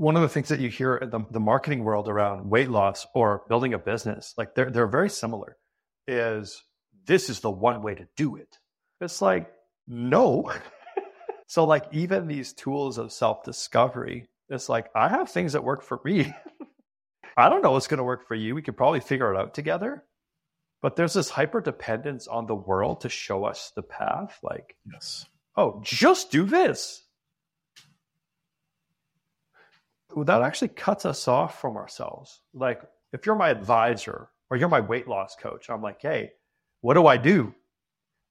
one of the things that you hear in the, the marketing world around weight loss or building a business, like they're they're very similar, is this is the one way to do it. It's like, no. so like even these tools of self-discovery, it's like I have things that work for me. I don't know what's going to work for you. We could probably figure it out together. But there's this hyper dependence on the world to show us the path. Like, yes. Oh, just do this. That actually cuts us off from ourselves. Like, if you're my advisor or you're my weight loss coach, I'm like, hey, what do I do?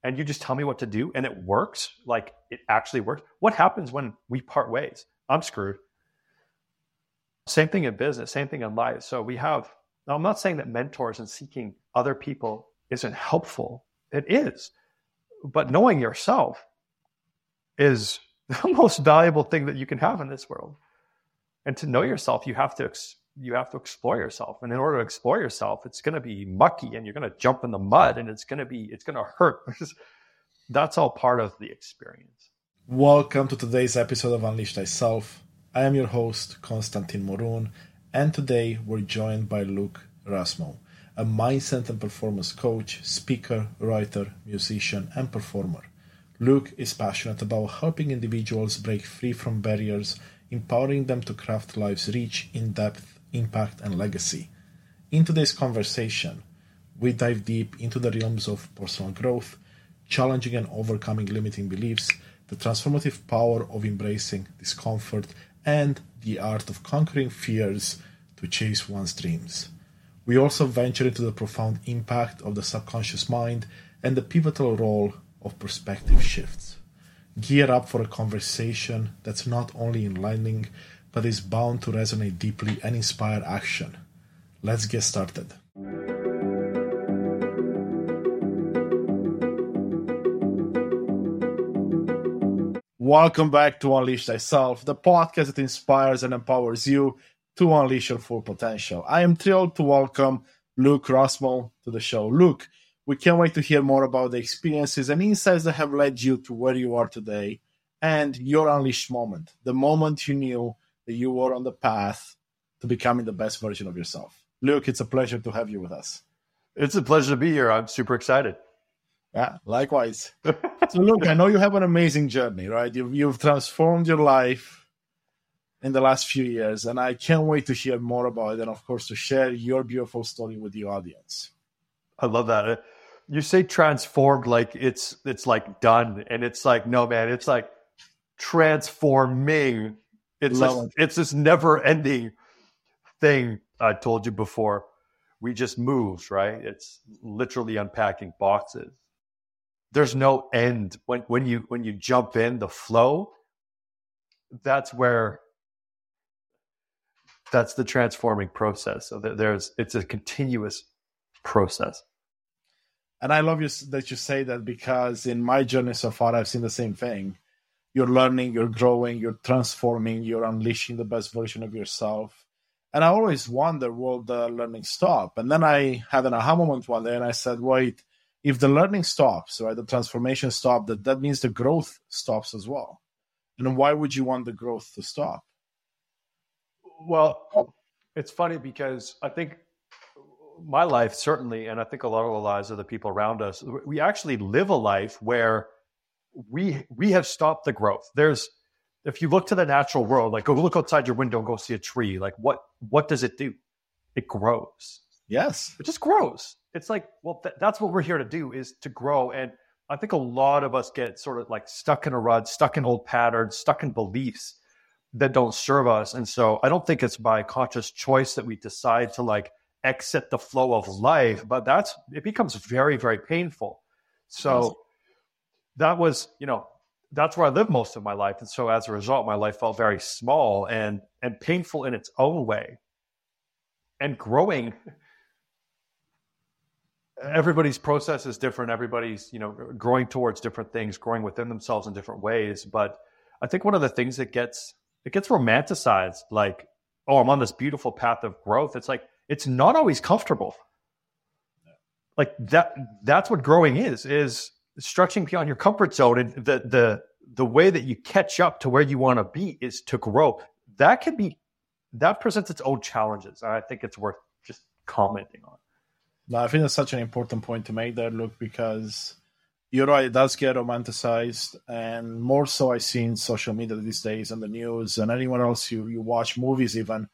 And you just tell me what to do and it works. Like, it actually works. What happens when we part ways? I'm screwed. Same thing in business, same thing in life. So we have, now I'm not saying that mentors and seeking other people isn't helpful. It is. But knowing yourself is the most valuable thing that you can have in this world. And to know yourself, you have to you have to explore yourself. And in order to explore yourself, it's going to be mucky and you're going to jump in the mud and it's going to be it's going to hurt. That's all part of the experience. Welcome to today's episode of Unleash Thyself. I am your host, Konstantin Morun, and today we're joined by Luke Rossmo, a mindset and performance coach, speaker, writer, musician, and performer. Luke is passionate about helping individuals break free from barriers, empowering them to craft life's rich, in depth, impact, and legacy. In today's conversation, we dive deep into the realms of personal growth, challenging and overcoming limiting beliefs, the transformative power of embracing discomfort, and the art of conquering fears to chase one's dreams. We also venture into the profound impact of the subconscious mind and the pivotal role of perspective shifts. Gear up for a conversation that's not only enlightening, but is bound to resonate deeply and inspire action. Let's get started. Welcome back to Unleash Thyself, the podcast that inspires and empowers you to unleash your full potential. I am thrilled to welcome Luke Rossmo to the show. Luke, we can't wait to hear more about the experiences and insights that have led you to where you are today and your unleashed moment, the moment you knew that you were on the path to becoming the best version of yourself. Luke, it's a pleasure to have you with us. It's a pleasure to be here. I'm super excited. Yeah, likewise. so, look, I know you have an amazing journey, right? You've, you've transformed your life in the last few years, and I can't wait to hear more about it and, of course, to share your beautiful story with the audience. I love that. You say transformed like it's it's like done, and it's like no, man, it's like transforming. It's this, it. it's this never ending thing. I told you before. We just move, right? It's literally unpacking boxes there's no end when when you when you jump in the flow that's where that's the transforming process so there's it's a continuous process and i love you that you say that because in my journey so far i've seen the same thing you're learning you're growing you're transforming you're unleashing the best version of yourself and i always wonder will the learning stop and then i had an aha moment one day and i said wait if the learning stops, right, the transformation stops, that that means the growth stops as well. And why would you want the growth to stop? Well, it's funny because I think my life certainly, and I think a lot of the lives of the people around us, we actually live a life where we we have stopped the growth. There's if you look to the natural world, like go look outside your window and go see a tree, like what what does it do? It grows. Yes. It just grows it's like, well, th- that's what we're here to do is to grow. And I think a lot of us get sort of like stuck in a rut, stuck in old patterns, stuck in beliefs that don't serve us. And so I don't think it's by conscious choice that we decide to like exit the flow of life, but that's, it becomes very, very painful. So that was, you know, that's where I lived most of my life. And so as a result, my life felt very small and, and painful in its own way. And growing everybody's process is different everybody's you know growing towards different things growing within themselves in different ways but i think one of the things that gets it gets romanticized like oh i'm on this beautiful path of growth it's like it's not always comfortable like that that's what growing is is stretching beyond your comfort zone and the the the way that you catch up to where you want to be is to grow that can be that presents its own challenges. And I think it's worth just commenting on. No, I think that's such an important point to make there, Luke, because you're right, it does get romanticized, and more so I see in social media these days and the news and anyone else you, you watch movies even.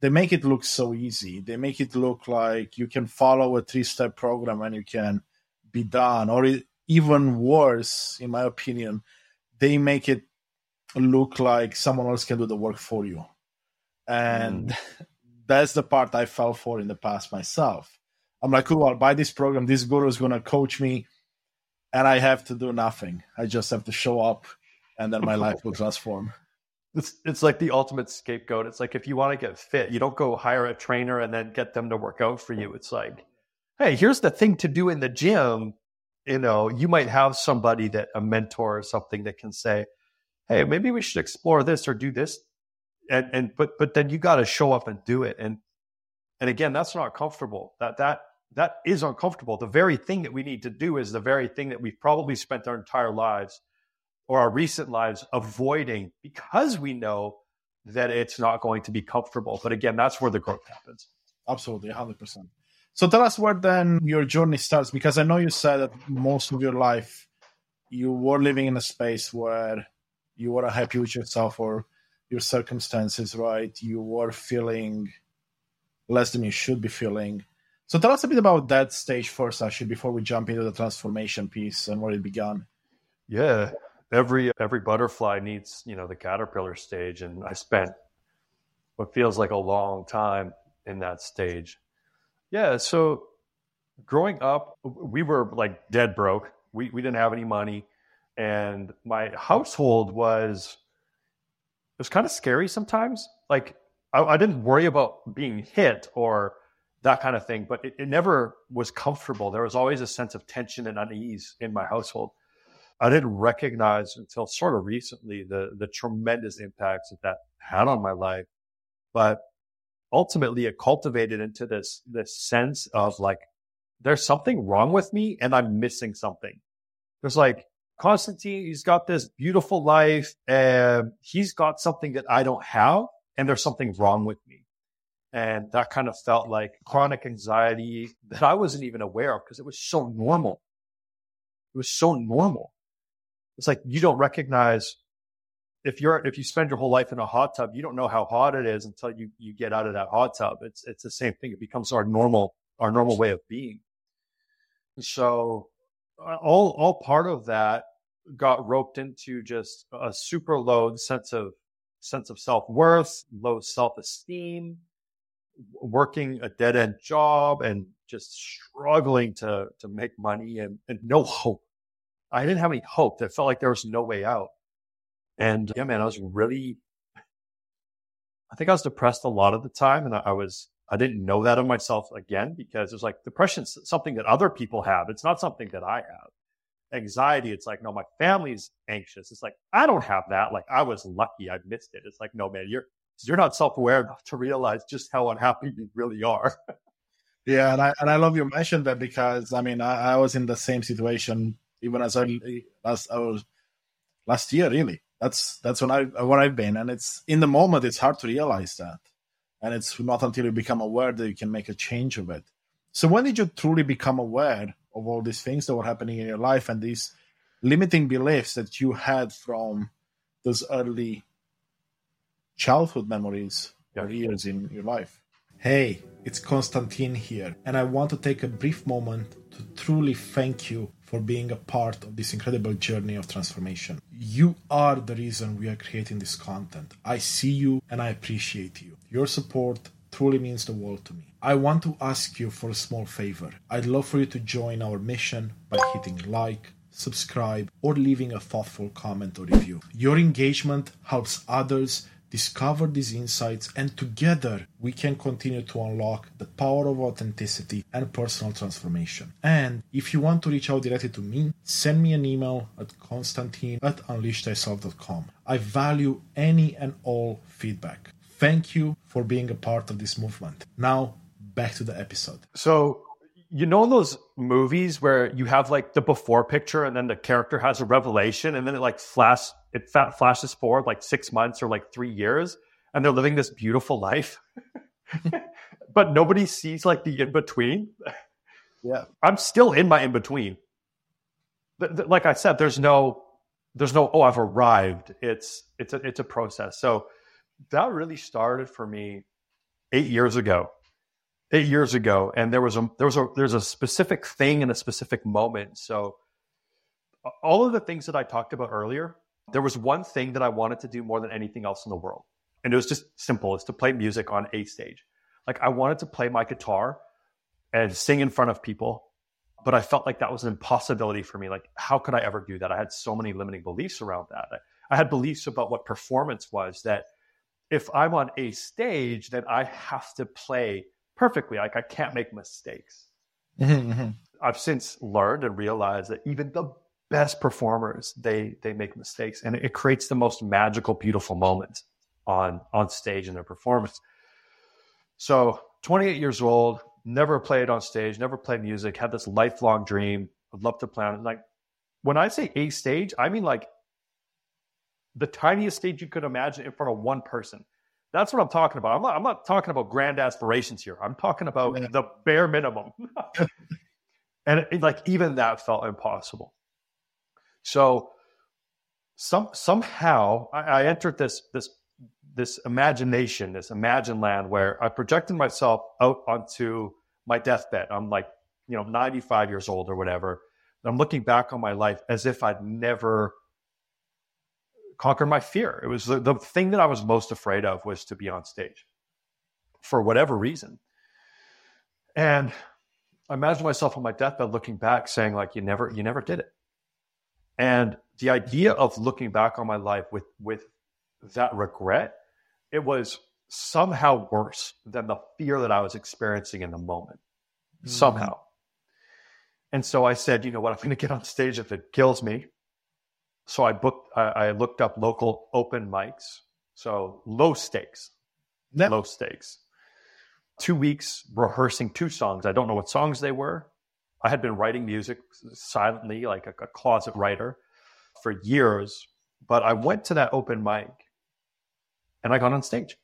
They make it look so easy. They make it look like you can follow a three step program and you can be done. Or even worse, in my opinion, they make it look like someone else can do the work for you. And mm. that's the part I fell for in the past myself. I'm like, cool, I'll buy this program. This guru is going to coach me and I have to do nothing. I just have to show up, and then my life will transform. It's it's like the ultimate scapegoat. It's like if you want to get fit, you don't go hire a trainer and then get them to work out for you. It's like, hey, here's the thing to do in the gym. You know, you might have somebody that a mentor or something that can say, hey, maybe we should explore this or do this. And and but but then you got to show up and do it. And and again, that's not comfortable. That that that is uncomfortable. The very thing that we need to do is the very thing that we've probably spent our entire lives or our recent lives avoiding because we know that it's not going to be comfortable. But again, that's where the growth happens. Absolutely, 100%. So tell us where then your journey starts because I know you said that most of your life you were living in a space where you were happy with yourself or your circumstances, right? You were feeling less than you should be feeling so tell us a bit about that stage first, actually, before we jump into the transformation piece and where it began. Yeah, every every butterfly needs you know the caterpillar stage, and I spent what feels like a long time in that stage. Yeah, so growing up, we were like dead broke. We we didn't have any money, and my household was it was kind of scary sometimes. Like I, I didn't worry about being hit or that kind of thing. But it, it never was comfortable. There was always a sense of tension and unease in my household. I didn't recognize until sort of recently the the tremendous impacts that that had on my life. But ultimately, it cultivated into this this sense of like there's something wrong with me and I'm missing something. There's like Konstantin, he's got this beautiful life and he's got something that I don't have and there's something wrong with me. And that kind of felt like chronic anxiety that I wasn't even aware of because it was so normal. It was so normal. It's like you don't recognize if you're if you spend your whole life in a hot tub, you don't know how hot it is until you you get out of that hot tub. It's it's the same thing. It becomes our normal our normal way of being. And so uh, all all part of that got roped into just a super low sense of sense of self worth, low self esteem, working a dead end job and just struggling to to make money and, and no hope. I didn't have any hope. That felt like there was no way out. And yeah, man, I was really, I think I was depressed a lot of the time. And I, was, I didn't know that of myself again because it's like depression's something that other people have. It's not something that I have. Anxiety, it's like, no, my family's anxious. It's like, I don't have that. Like, I was lucky. I missed it. It's like, no, man, you're, you're not self-aware enough to realize just how unhappy you really are. yeah, and I and I love you mentioned that because I mean I, I was in the same situation even as early as I was last year. Really, that's that's when I where I've been, and it's in the moment it's hard to realize that, and it's not until you become aware that you can make a change of it. So when did you truly become aware of all these things that were happening in your life and these limiting beliefs that you had from those early childhood memories or years in your life. Hey, it's Konstantin here, and I want to take a brief moment to truly thank you for being a part of this incredible journey of transformation. You are the reason we are creating this content. I see you and I appreciate you. Your support truly means the world to me. I want to ask you for a small favor. I'd love for you to join our mission by hitting like, subscribe, or leaving a thoughtful comment or review. Your engagement helps others discover these insights, and together we can continue to unlock the power of authenticity and personal transformation. And if you want to reach out directly to me, send me an email at konstantin at unleashthyself.com. I value any and all feedback. Thank you for being a part of this movement. Now, back to the episode. So, you know those movies where you have like the before picture and then the character has a revelation and then it like flash it flashes forward like six months or like three years and they're living this beautiful life. but nobody sees like the in between. Yeah. I'm still in my in between. Like I said, there's no, there's no, oh, I've arrived. It's, it's a, it's a process. So that really started for me eight years ago eight years ago, and there was a there was a there's a specific thing in a specific moment. So all of the things that I talked about earlier, there was one thing that I wanted to do more than anything else in the world, and it was just simple: is to play music on a stage. Like I wanted to play my guitar and sing in front of people, but I felt like that was an impossibility for me. Like, how could I ever do that? I had so many limiting beliefs around that. I, I had beliefs about what performance was that if I'm on a stage, then I have to play perfectly. Like I can't make mistakes. Mm-hmm. I've since learned and realized that even the best performers they they make mistakes, and it creates the most magical, beautiful moments on on stage in their performance. So, 28 years old, never played on stage, never played music, had this lifelong dream. I'd love to play on like when I say a stage, I mean like the tiniest stage you could imagine in front of one person. That's what I'm talking about. I'm not, I'm not talking about grand aspirations here. I'm talking about yeah. the bare minimum. and it, like even that felt impossible. So some somehow I, I entered this this this imagination, this imagine land where I projected myself out onto my deathbed. I'm like, you know, 95 years old or whatever. I'm looking back on my life as if I'd never conquer my fear. It was the, the thing that I was most afraid of was to be on stage for whatever reason. And I imagine myself on my deathbed looking back saying like, you never, you never did it. And the idea of looking back on my life with, with that regret, it was somehow worse than the fear that I was experiencing in the moment. Mm-hmm. Somehow. And so I said, you know what, I'm going to get on stage if it kills me so I booked, I, I, looked up local open mics. So low stakes, low stakes. Two weeks rehearsing two songs. I don't know what songs they were. I had been writing music silently, like a, a closet writer for years. But I went to that open mic and I got on stage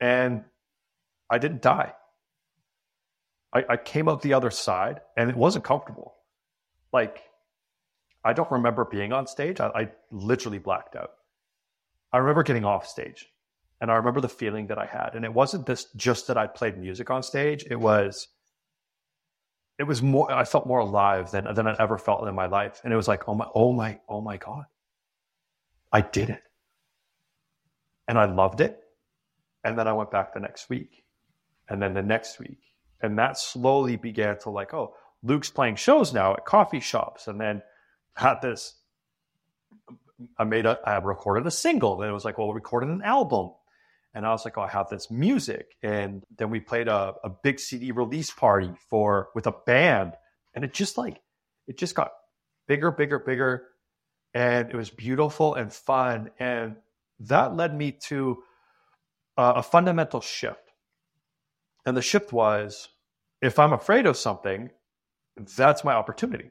and I didn't die. I, I came out the other side and it wasn't comfortable. Like I don't remember being on stage. I, I literally blacked out. I remember getting off stage and I remember the feeling that I had. And it wasn't this just that I played music on stage. It was, it was more, I felt more alive than, than I'd ever felt in my life. And it was like, oh my, oh my, oh my God. I did it. And I loved it. And then I went back the next week and then the next week. And that slowly began to like, oh, Luke's playing shows now at coffee shops. And then had this. I made a, I recorded a single. Then it was like, well, we recorded an album. And I was like, oh, I have this music. And then we played a, a big CD release party for, with a band. And it just like, it just got bigger, bigger, bigger. And it was beautiful and fun. And that led me to uh, a fundamental shift. And the shift was if I'm afraid of something, that's my opportunity.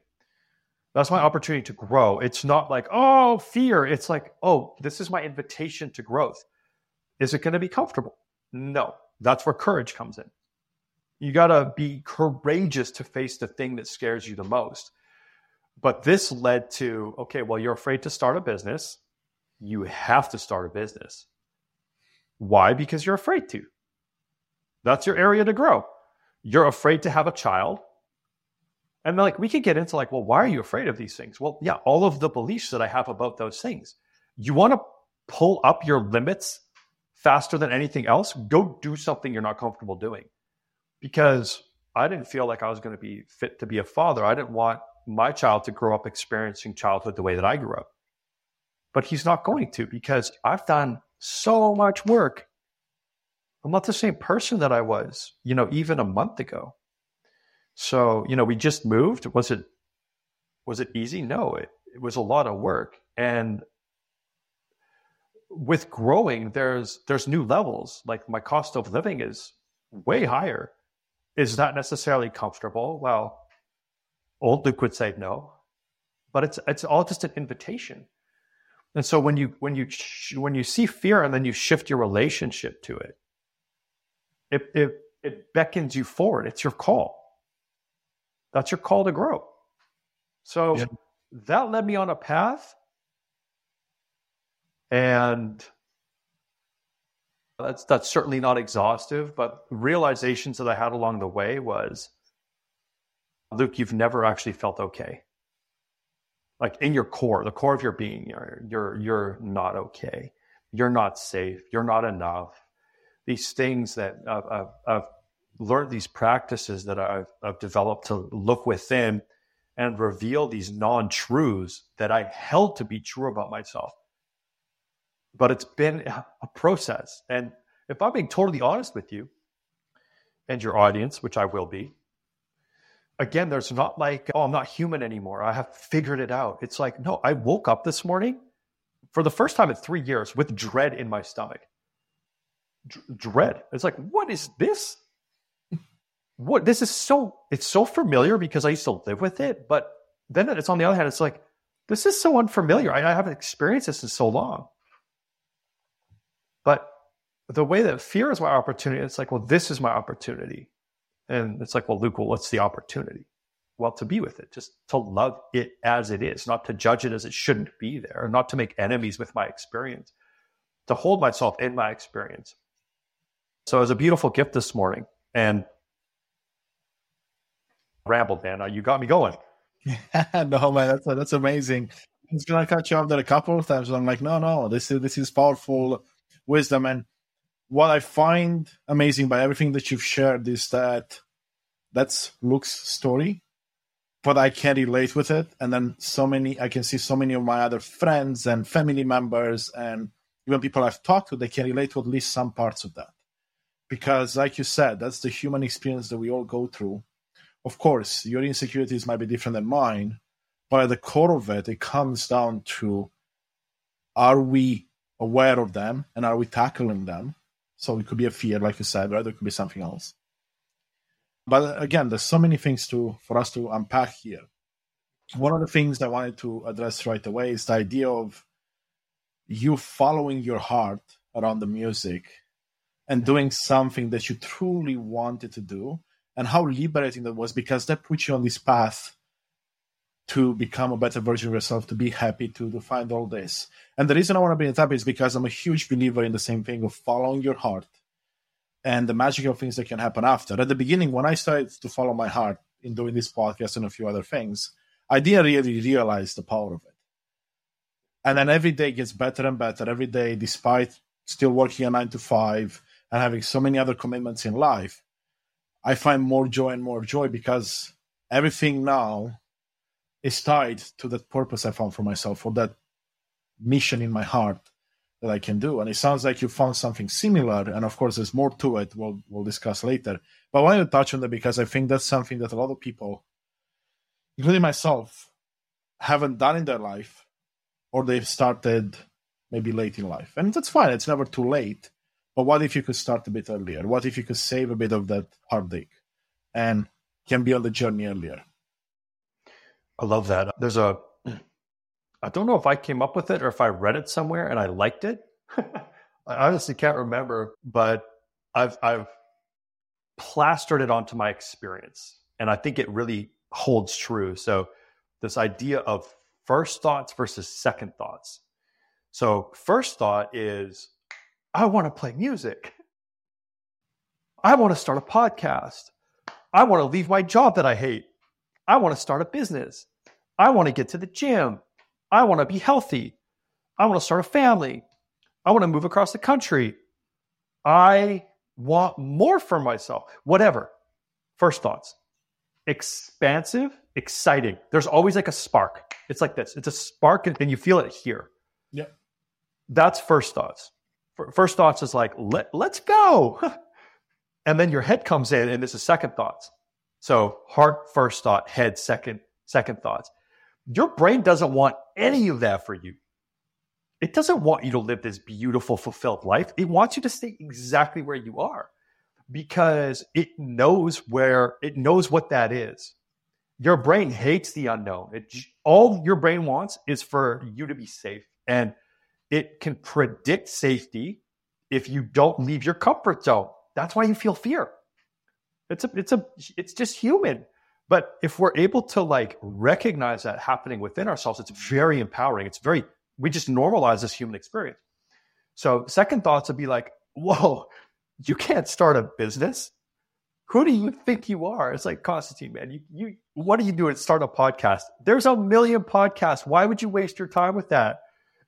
That's my opportunity to grow. It's not like, oh, fear. It's like, oh, this is my invitation to growth. Is it going to be comfortable? No. That's where courage comes in. You got to be courageous to face the thing that scares you the most. But this led to, okay, well, you're afraid to start a business. You have to start a business. Why? Because you're afraid to. That's your area to grow. You're afraid to have a child. And like we could get into like, well, why are you afraid of these things? Well, yeah, all of the beliefs that I have about those things. You want to pull up your limits faster than anything else? Go do something you're not comfortable doing. Because I didn't feel like I was going to be fit to be a father. I didn't want my child to grow up experiencing childhood the way that I grew up. But he's not going to because I've done so much work. I'm not the same person that I was, you know, even a month ago. So, you know, we just moved. Was it was it easy? No, it, it was a lot of work. And with growing, there's there's new levels. Like my cost of living is way higher. Is that necessarily comfortable? Well, old Luke would say no. But it's it's all just an invitation. And so when you when you when you see fear and then you shift your relationship to it, it it, it beckons you forward. It's your call. That's your call to grow. So yeah. that led me on a path, and that's that's certainly not exhaustive, but realizations that I had along the way was, Luke, you've never actually felt okay like in your core, the core of your being, you're you're you're not okay. You're not safe. You're not enough. These things that I've, I've, I've learned, these practices that I've, I've developed to look within and reveal these non truths that I held to be true about myself. But it's been a process. And if I'm being totally honest with you and your audience, which I will be, again, there's not like, oh, I'm not human anymore. I have figured it out. It's like, no, I woke up this morning for the first time in three years with dread in my stomach. D- dread. It's like, what is this? What this is so it's so familiar because I used to live with it, but then it's on the other hand, it's like, this is so unfamiliar. I, I haven't experienced this in so long. But the way that fear is my opportunity, it's like, well, this is my opportunity and it's like, well, Luke, well, what's the opportunity? Well, to be with it, just to love it as it is, not to judge it as it shouldn't be there, not to make enemies with my experience, to hold myself in my experience. So it was a beautiful gift this morning. And rambled, man. Uh, you got me going. no, man, that's that's amazing. I was gonna cut you off there a couple of times. I'm like, no, no, this is this is powerful wisdom. And what I find amazing by everything that you've shared is that that's Luke's story, but I can relate with it. And then so many, I can see so many of my other friends and family members and even people I've talked to, they can relate to at least some parts of that. Because, like you said, that's the human experience that we all go through. Of course, your insecurities might be different than mine, but at the core of it, it comes down to are we aware of them and are we tackling them? So it could be a fear, like you said, right? It could be something else. But again, there's so many things to for us to unpack here. One of the things I wanted to address right away is the idea of you following your heart around the music and doing something that you truly wanted to do and how liberating that was because that puts you on this path to become a better version of yourself, to be happy, to, to find all this. And the reason I want to bring it up is because I'm a huge believer in the same thing of following your heart and the magical things that can happen after. At the beginning, when I started to follow my heart in doing this podcast and a few other things, I didn't really realize the power of it. And then every day gets better and better. Every day, despite still working a nine to five and having so many other commitments in life, I find more joy and more joy because everything now is tied to that purpose I found for myself or that mission in my heart that I can do. And it sounds like you found something similar. And of course, there's more to it. We'll we'll discuss later. But I wanted to touch on that because I think that's something that a lot of people, including myself, haven't done in their life, or they've started maybe late in life. And that's fine. It's never too late. But what if you could start a bit earlier? What if you could save a bit of that heartache and can be on the journey earlier? I love that. There's a, I don't know if I came up with it or if I read it somewhere and I liked it. I honestly can't remember, but I've I've plastered it onto my experience, and I think it really holds true. So this idea of first thoughts versus second thoughts. So first thought is, I want to play music. I want to start a podcast. I want to leave my job that I hate. I want to start a business. I want to get to the gym. I want to be healthy. I want to start a family. I want to move across the country. I want more for myself. Whatever. First thoughts. Expansive, exciting. There's always like a spark. It's like this. It's a spark and you feel it here. Yeah. That's first thoughts. First thoughts is like, Let, let's go. and then your head comes in and this is second thoughts. So heart first thought, head second second thoughts. Your brain doesn't want any of that for you. It doesn't want you to live this beautiful, fulfilled life. It wants you to stay exactly where you are because it knows where it knows what that is. Your brain hates the unknown. It, all your brain wants is for you to be safe And it can predict safety if you don't leave your comfort zone. That's why you feel fear. It's a, it's a, it's just human. But if we're able to like recognize that happening within ourselves, it's very empowering. It's very, we just normalize this human experience. So second thoughts would be like, whoa, you can't start a business. Who do you think you are? It's like Konstantin, man. You, you, what are you doing? Start a podcast. There's a million podcasts. Why would you waste your time with that?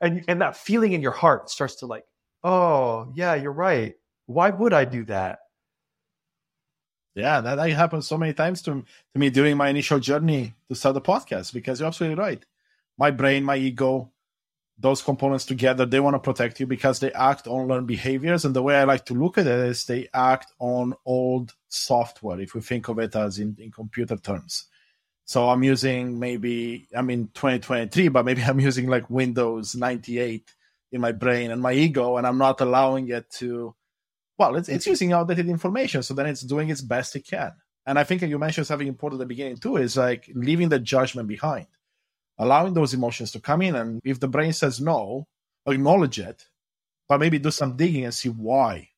And and that feeling in your heart starts to like, oh yeah, you're right. Why would I do that? Yeah, that, that happened so many times to, to me during my initial journey to start the podcast because you're absolutely right. My brain, my ego, those components together, they want to protect you because they act on learned behaviors. And the way I like to look at it is they act on old software, if we think of it as in, in computer terms. So I'm using maybe, I'm in 2023, but maybe I'm using like Windows 98 in my brain and my ego, and I'm not allowing it to, well, it's, it's using outdated information. So then it's doing its best it can. And I think you mentioned something important at the beginning too, is like leaving the judgment behind allowing those emotions to come in. And if the brain says no, acknowledge it, but maybe do some digging and see why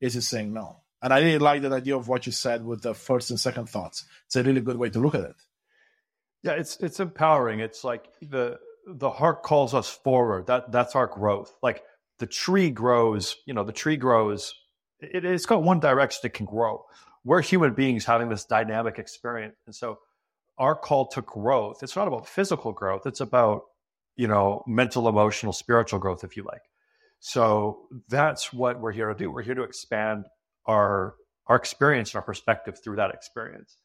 is it saying no. And I really like that idea of what you said with the first and second thoughts. It's a really good way to look at it. Yeah, it's it's empowering. It's like the the heart calls us forward. That that's our growth. Like the tree grows, you know, the tree grows. It, it's got one direction it can grow. We're human beings having this dynamic experience, and so our call to growth it's not about physical growth it's about you know mental emotional spiritual growth if you like so that's what we're here to do we're here to expand our our experience and our perspective through that experience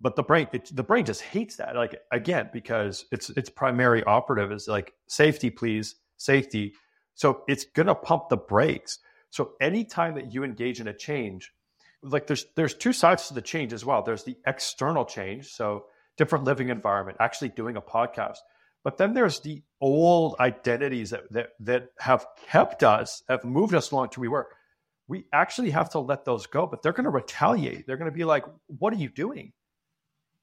but the brain it, the brain just hates that like again because it's its primary operative is like safety please safety so it's to pump the brakes so anytime that you engage in a change like there's there's two sides to the change as well there's the external change so different living environment, actually doing a podcast. But then there's the old identities that, that, that have kept us, have moved us along to we were. We actually have to let those go, but they're going to retaliate. They're going to be like, "What are you doing?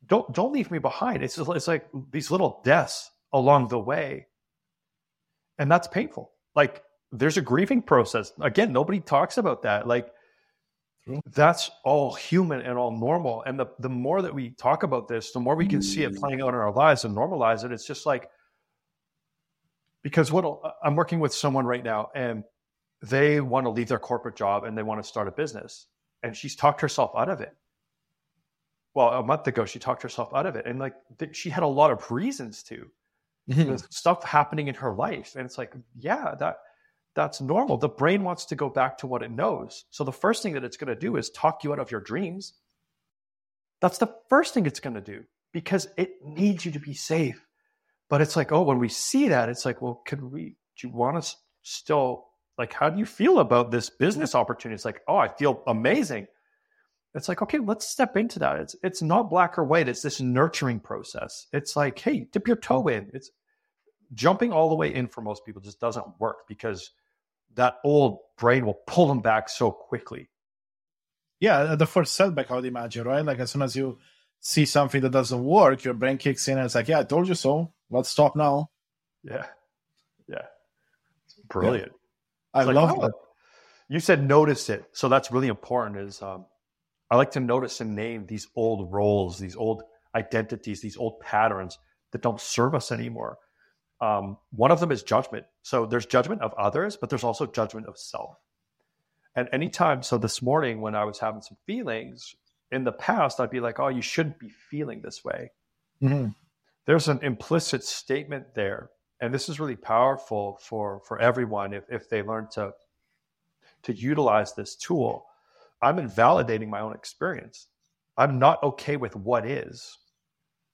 Don't don't leave me behind." It's just, it's like these little deaths along the way, and that's painful. Like there's a grieving process. Again, nobody talks about that. Like that's all human and all normal. And the, the more that we talk about this, the more we can see it playing out in our lives and normalize it. It's just like, because what uh, I'm working with someone right now and they want to leave their corporate job and they want to start a business. And she's talked herself out of it. Well, a month ago, she talked herself out of it. And like th- she had a lot of reasons to. Mm-hmm. Stuff happening in her life. And it's like, yeah, that that's normal. The brain wants to go back to what it knows. So the first thing that it's going to do is talk you out of your dreams. That's the first thing it's going to do because it needs you to be safe. But it's like, oh, when we see that, it's like, well, could we, do you want to still, like, how do you feel about this business opportunity? It's like, oh, I feel amazing. It's like, okay, let's step into that. It's, it's not black or white. It's this nurturing process. It's like, hey, dip your toe in. It's jumping all the way in for most people just doesn't work because that old brain will pull them back so quickly. Yeah, uh, the first setback, I would imagine, right? Like as soon as you see something that doesn't work, your brain kicks in and it's like, yeah, I told you so. Let's stop now. Yeah. Yeah. It's brilliant. Yeah. I it's love like, oh, You said notice it. So that's really important is um, I like to notice and name these old roles, these old identities, these old patterns that don't serve us anymore. Um, one of them is judgment. So there's judgment of others, but there's also judgment of self. And anytime, so this morning when I was having some feelings, in the past, I'd be like, oh, you shouldn't be feeling this way. Mm-hmm. There's an implicit statement there. And this is really powerful for, for everyone if, if they learn to, to utilize this tool. I'm invalidating my own experience. I'm not okay with what is.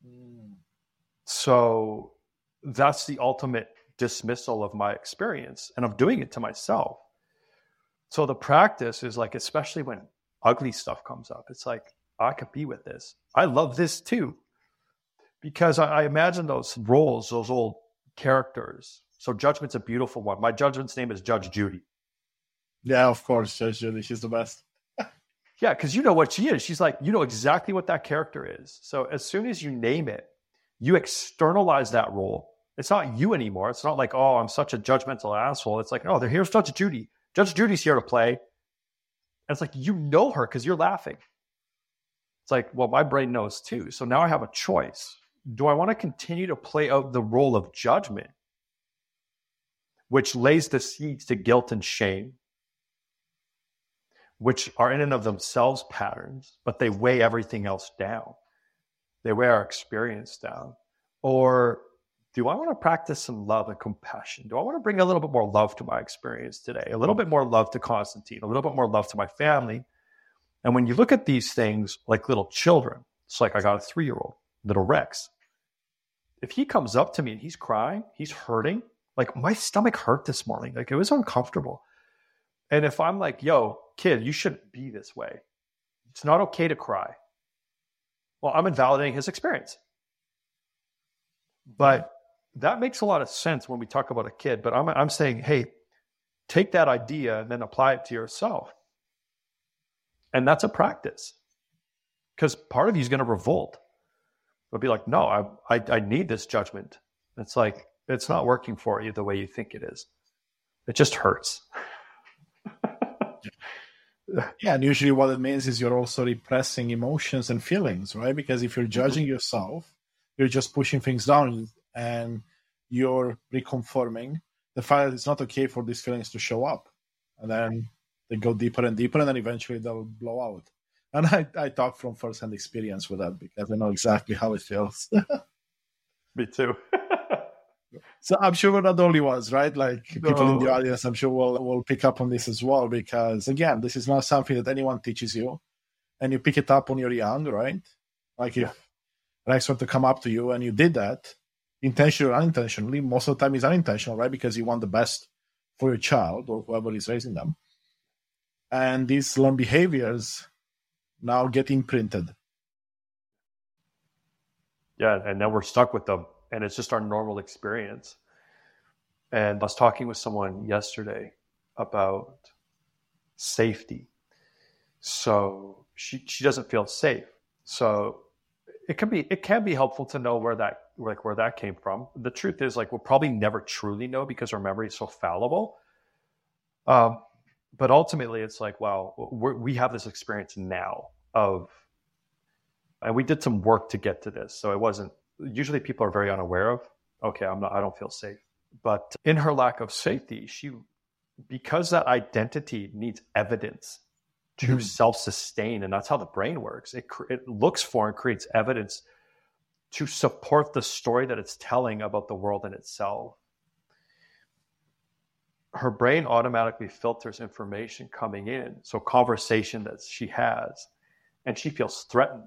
Mm. So that's the ultimate dismissal of my experience and I'm doing it to myself. So the practice is like, especially when ugly stuff comes up, it's like, I could be with this. I love this too. Because I, I imagine those roles, those old characters. So Judgment's a beautiful one. My Judgment's name is Judge Judy. Yeah, of course, Judge Judy. She's the best. yeah, because you know what she is. She's like, you know exactly what that character is. So as soon as you name it, you externalize that role It's not you anymore. It's not like, oh, I'm such a judgmental asshole. It's like, oh, they're here's Judge Judy. Judge Judy's here to play. And it's like, you know her because you're laughing. It's like, well, my brain knows too. So now I have a choice. Do I want to continue to play out the role of judgment, which lays the seeds to guilt and shame, which are in and of themselves patterns, but they weigh everything else down? They weigh our experience down. Or do I want to practice some love and compassion? Do I want to bring a little bit more love to my experience today? A little bit more love to Konstantin, a little bit more love to my family. And when you look at these things like little children, it's like I got a three year old, little Rex. If he comes up to me and he's crying, he's hurting, like my stomach hurt this morning, like it was uncomfortable. And if I'm like, yo, kid, you shouldn't be this way, it's not okay to cry. Well, I'm invalidating his experience. But that makes a lot of sense when we talk about a kid, but I'm, I'm saying, hey, take that idea and then apply it to yourself. And that's a practice because part of you is going to revolt. It'll be like, no, I, I, I need this judgment. It's like, it's not working for you the way you think it is. It just hurts. yeah, and usually what it means is you're also repressing emotions and feelings, right? Because if you're judging mm-hmm. yourself, you're just pushing things down and you're reconfirming the fact that it's not okay for these feelings to show up. And then they go deeper and deeper, and then eventually they'll blow out. And I, I talk from firsthand experience with that because I know exactly how it feels. Me too. so I'm sure we're not the only ones, right? Like people no. in the audience, I'm sure will will pick up on this as well because again, this is not something that anyone teaches you, and you pick it up when you're young, right? Like if Rex were to come up to you and you did that, intentionally or unintentionally, most of the time it's unintentional, right? Because you want the best for your child or whoever is raising them. And these learned behaviors now getting printed. Yeah, and now we're stuck with them, and it's just our normal experience. And I was talking with someone yesterday about safety. So she she doesn't feel safe. So it can be it can be helpful to know where that like where that came from. The truth is, like we'll probably never truly know because our memory is so fallible. Um, but ultimately, it's like, well, we have this experience now of, and we did some work to get to this. So it wasn't. Usually, people are very unaware of. Okay, I'm not. I don't feel safe. But in her lack of safety, she, because that identity needs evidence to mm-hmm. self-sustain and that's how the brain works it, it looks for and creates evidence to support the story that it's telling about the world in itself her brain automatically filters information coming in so conversation that she has and she feels threatened.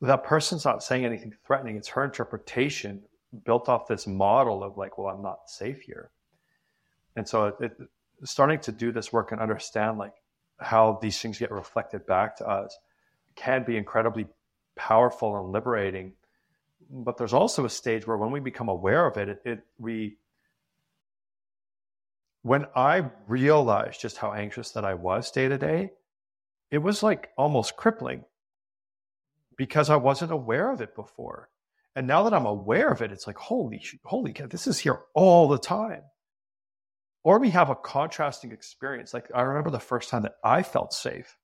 That person's not saying anything threatening. It's her interpretation built off this model of like well i'm not safe here. And so it, starting to do this work and understand like how these things get reflected back to us can be incredibly powerful and liberating. But there's also a stage where when we become aware of it, it, it we when I realized just how anxious that I was day to day, it was like almost crippling because I wasn't aware of it before. And now that I'm aware of it, it's like, holy, holy cow, this is here all the time or we have a contrasting experience. Like I remember the first time that I felt safe.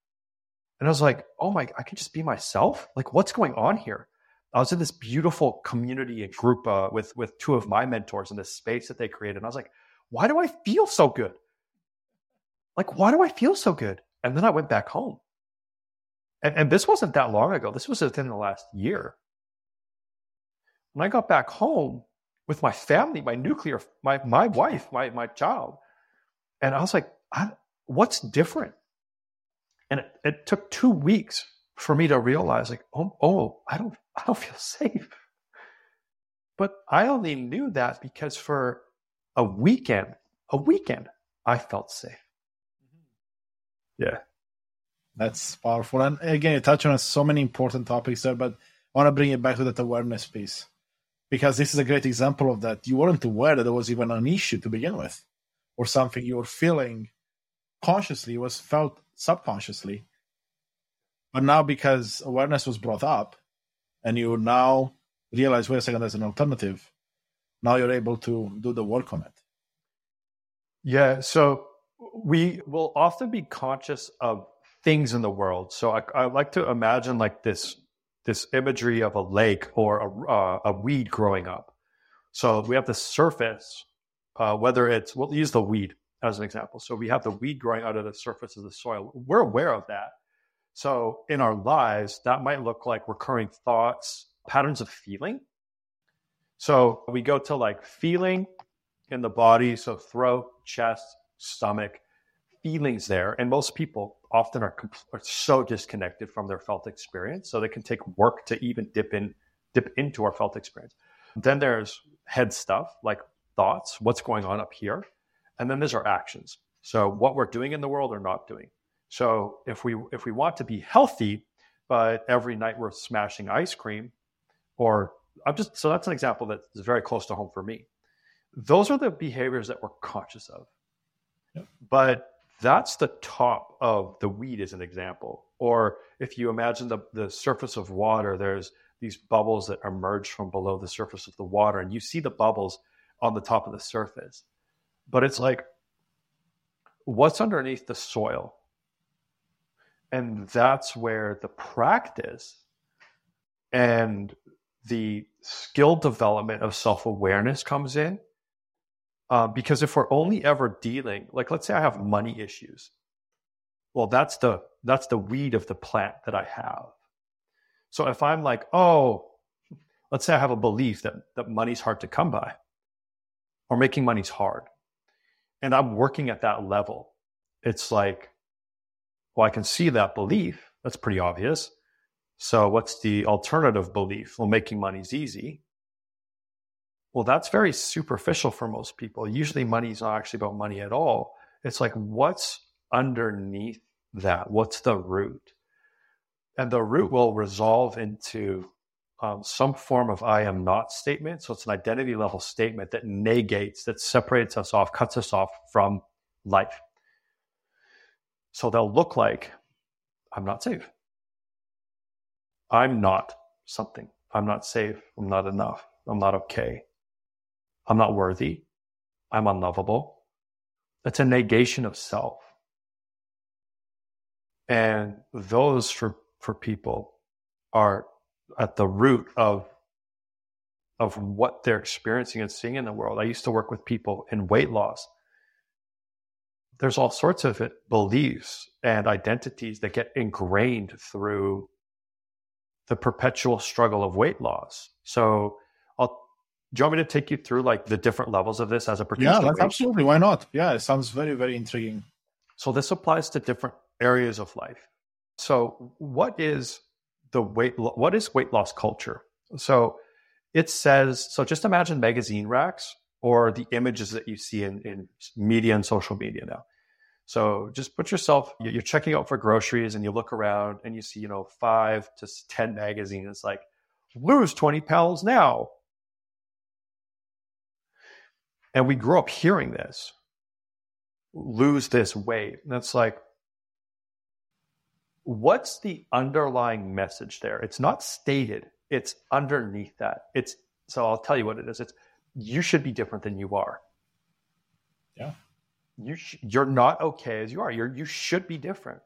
And I was like, oh my, I can just be myself. Like, what's going on here? I was in this beautiful community and group uh, with with two of my mentors in this space that they created. And I was like, why do I feel so good? Like, why do I feel so good? And then I went back home. And, and this wasn't that long ago. This was within the last year. When I got back home, with my family, my nuclear, my my wife, my my child, and I was like, I, what's different? And it, it, took two weeks for me to realize, like, oh, oh, I don't, I don't feel safe. But I only knew that because for a weekend, a weekend, I felt safe. Mm-hmm. Yeah. That's powerful. And again, you touch on so many important topics there, but I want to bring it back to that awareness piece because this is a great example of that. You weren't aware that there was even an issue to begin with, or something you were feeling consciously was felt subconsciously. But now, because awareness was brought up, and you now realize, wait a second, there's an alternative. Now you're able to do the work on it. Yeah. So we will often be conscious of things in the world. So I, I like to imagine like this this imagery of a lake or a, uh, a weed growing up. So we have the surface, uh, whether it's we'll use the weed as an example. So we have the weed growing out of the surface of the soil. We're aware of that. So in our lives, that might look like recurring thoughts, patterns of feeling. So we go to like feeling in the body, so throat, chest, stomach, feelings there. And most people often are, are so disconnected from their felt experience. So they can take work to even dip in, dip into our felt experience. Then there's head stuff like thoughts, what's going on up here. And then there's our actions. So what we're doing in the world or not doing. So if we if we want to be healthy, but every night we're smashing ice cream, or I'm just so that's an example that is very close to home for me. Those are the behaviors that we're conscious of. Yep. But that's the top of the weed as an example. Or if you imagine the, the surface of water, there's these bubbles that emerge from below the surface of the water, and you see the bubbles on the top of the surface. But it's like, what's underneath the soil? And that's where the practice and the skill development of self awareness comes in. Uh, because if we're only ever dealing, like let's say I have money issues, well, that's the that's the weed of the plant that I have. So if I'm like, oh, let's say I have a belief that that money's hard to come by, or making money's hard, and I'm working at that level, it's like, well, I can see that belief. That's pretty obvious. So what's the alternative belief? Well, making money's easy. Well, that's very superficial for most people. Usually money's not actually about money at all. It's like, what's underneath that? What's the root? And the root will resolve into um, some form of I am not statement. So it's an identity level statement that negates, that separates us off, cuts us off from life. So they'll look like I'm not safe. I'm not something. I'm not safe. I'm not enough. I'm not okay. I'm not worthy. I'm unlovable. That's a negation of self. And those for, for people are at the root of of what they're experiencing and seeing in the world. I used to work with people in weight loss. There's all sorts of it, beliefs and identities that get ingrained through the perpetual struggle of weight loss. So I'll do you want me to take you through like the different levels of this as a pertains? Yeah, that's absolutely. Why not? Yeah, it sounds very, very intriguing. So this applies to different areas of life. So what is the weight what is weight loss culture so it says so just imagine magazine racks or the images that you see in, in media and social media now so just put yourself you're checking out for groceries and you look around and you see you know five to 10 magazines like lose 20 pounds now and we grew up hearing this lose this weight and it's like what's the underlying message there? It's not stated, it's underneath that. It's so I'll tell you what it is. It's you should be different than you are. Yeah. You sh- you're not okay as you are. You're you should be different.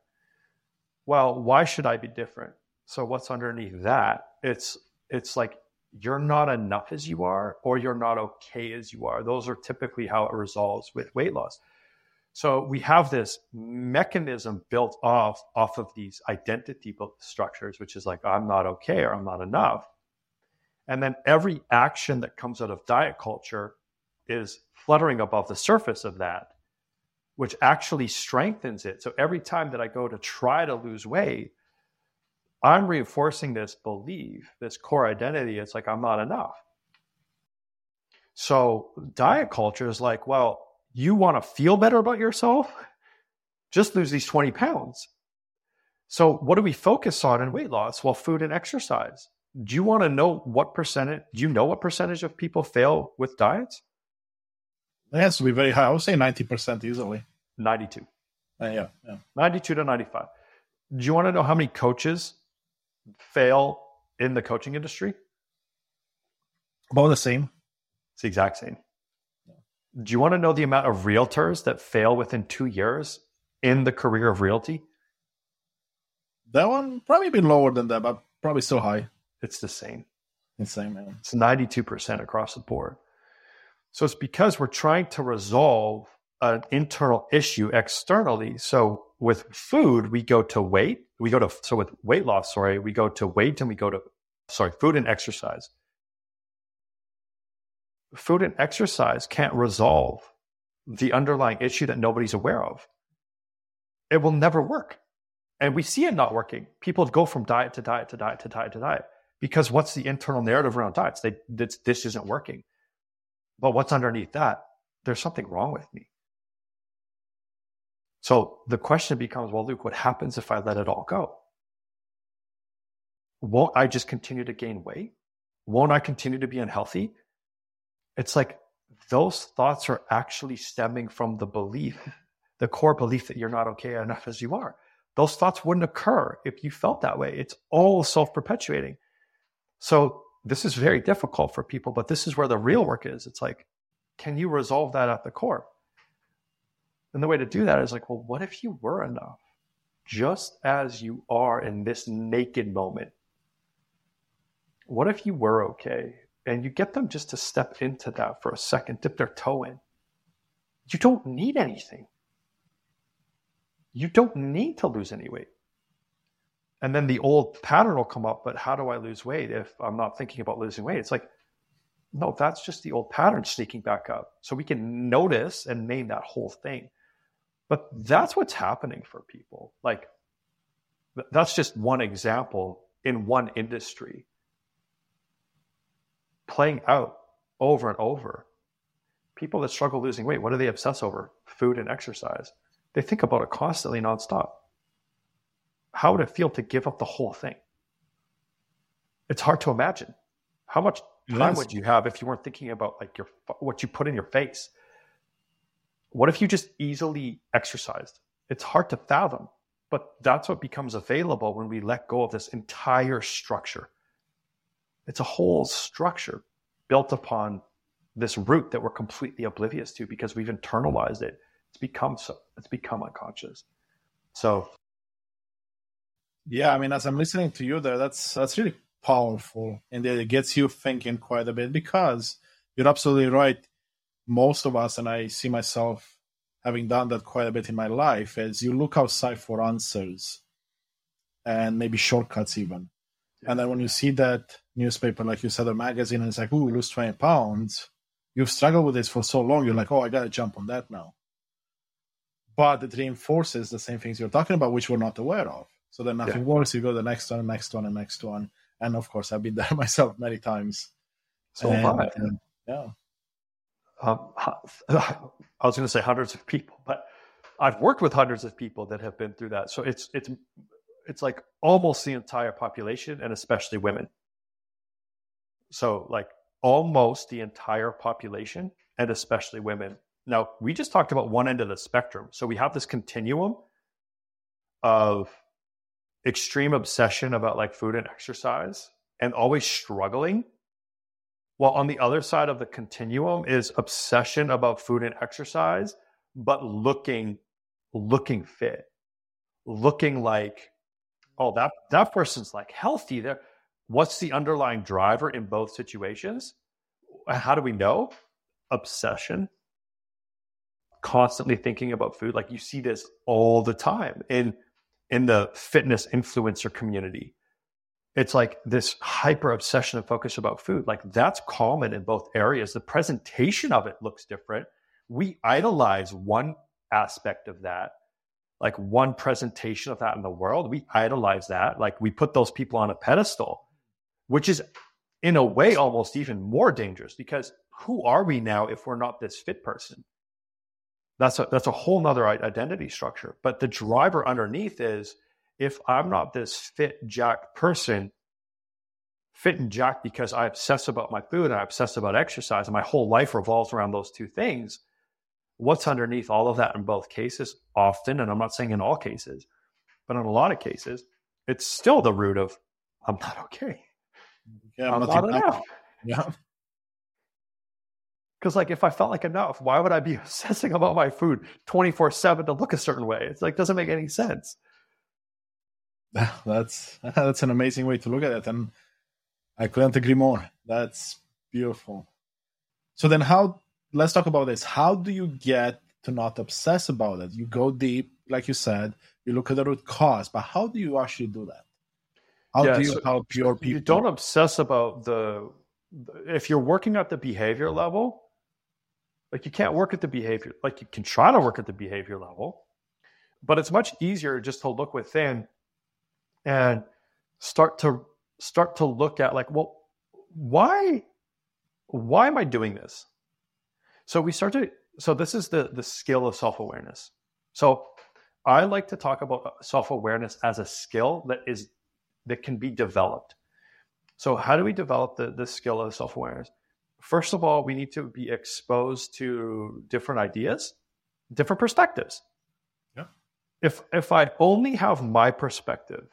Well, why should I be different? So what's underneath that? It's it's like you're not enough as you are or you're not okay as you are. Those are typically how it resolves with weight loss. So we have this mechanism built off off of these identity structures, which is like I'm not okay or I'm not enough. And then every action that comes out of diet culture is fluttering above the surface of that, which actually strengthens it. So every time that I go to try to lose weight, I'm reinforcing this belief, this core identity. It's like I'm not enough. So diet culture is like, well, you want to feel better about yourself, just lose these 20 pounds. So, what do we focus on in weight loss? Well, food and exercise. Do you want to know what percentage? Do you know what percentage of people fail with diets? It has to be very high. I would say 90% easily. 92. Uh, yeah, yeah. 92 to 95. Do you want to know how many coaches fail in the coaching industry? About the same. It's the exact same. Do you want to know the amount of realtors that fail within two years in the career of realty? That one probably been lower than that, but probably still high. It's the same. Insane, man. It's 92% across the board. So it's because we're trying to resolve an internal issue externally. So with food, we go to weight. We go to, so with weight loss, sorry, we go to weight and we go to, sorry, food and exercise. Food and exercise can't resolve the underlying issue that nobody's aware of. It will never work. And we see it not working. People go from diet to diet to diet to diet to diet because what's the internal narrative around diets? They, this, this isn't working. But what's underneath that? There's something wrong with me. So the question becomes, well, Luke, what happens if I let it all go? Won't I just continue to gain weight? Won't I continue to be unhealthy? It's like those thoughts are actually stemming from the belief, the core belief that you're not okay enough as you are. Those thoughts wouldn't occur if you felt that way. It's all self perpetuating. So this is very difficult for people, but this is where the real work is. It's like, can you resolve that at the core? And the way to do that is like, well, what if you were enough? Just as you are in this naked moment. What if you were okay? And you get them just to step into that for a second, dip their toe in. You don't need anything. You don't need to lose any weight. And then the old pattern will come up, but how do I lose weight if I'm not thinking about losing weight? It's like, no, that's just the old pattern sneaking back up. So we can notice and name that whole thing. But that's what's happening for people. Like, that's just one example in one industry playing out over and over. People that struggle losing weight, what do they obsess over? Food and exercise. They think about it constantly, nonstop. How would it feel to give up the whole thing? It's hard to imagine. How much time would you have if you weren't thinking about like your what you put in your face? What if you just easily exercised? It's hard to fathom, but that's what becomes available when we let go of this entire structure. It's a whole structure built upon this root that we're completely oblivious to because we've internalized it. It's become so it's become unconscious. So yeah, I mean as I'm listening to you there, that's that's really powerful and it gets you thinking quite a bit because you're absolutely right most of us, and I see myself having done that quite a bit in my life, is you look outside for answers and maybe shortcuts even. And then when you see that newspaper, like you said, a magazine, and it's like, ooh, lose 20 pounds, you've struggled with this for so long, you're like, oh, I got to jump on that now. But it reinforces the same things you're talking about, which we're not aware of. So then nothing yeah. works. You go the next one, next one, and next one. And of course, I've been there myself many times. So and, uh, yeah um, I was going to say hundreds of people, but I've worked with hundreds of people that have been through that. So it's it's it's like almost the entire population, and especially women. So like almost the entire population, and especially women. Now we just talked about one end of the spectrum. So we have this continuum of extreme obsession about like food and exercise, and always struggling while on the other side of the continuum is obsession about food and exercise, but looking looking fit, looking like, oh, that that person's like healthy. There, what's the underlying driver in both situations? How do we know? Obsession. Constantly thinking about food. Like you see this all the time in in the fitness influencer community it's like this hyper obsession and focus about food. Like that's common in both areas. The presentation of it looks different. We idolize one aspect of that, like one presentation of that in the world. We idolize that. Like we put those people on a pedestal, which is in a way almost even more dangerous because who are we now if we're not this fit person? That's a, that's a whole nother identity structure. But the driver underneath is, if I'm not this fit, jack person, fit and jack because I obsess about my food and I obsess about exercise, and my whole life revolves around those two things, what's underneath all of that in both cases? Often, and I'm not saying in all cases, but in a lot of cases, it's still the root of I'm not okay. Yeah, I'm, I'm not, not enough. Yeah. Because like if I felt like enough, why would I be obsessing about my food 24 7 to look a certain way? It's like doesn't make any sense. That's that's an amazing way to look at it. And I couldn't agree more. That's beautiful. So then how let's talk about this. How do you get to not obsess about it? You go deep, like you said, you look at the root cause, but how do you actually do that? How yeah, do you so help your people? You don't obsess about the if you're working at the behavior level, like you can't work at the behavior, like you can try to work at the behavior level, but it's much easier just to look within and start to start to look at like, well, why why am I doing this? So we start to so this is the the skill of self-awareness. So I like to talk about uh, self-awareness as a skill that is that can be developed. So how do we develop the, the skill of self-awareness? First of all, we need to be exposed to different ideas, different perspectives. Yeah. If if I only have my perspective,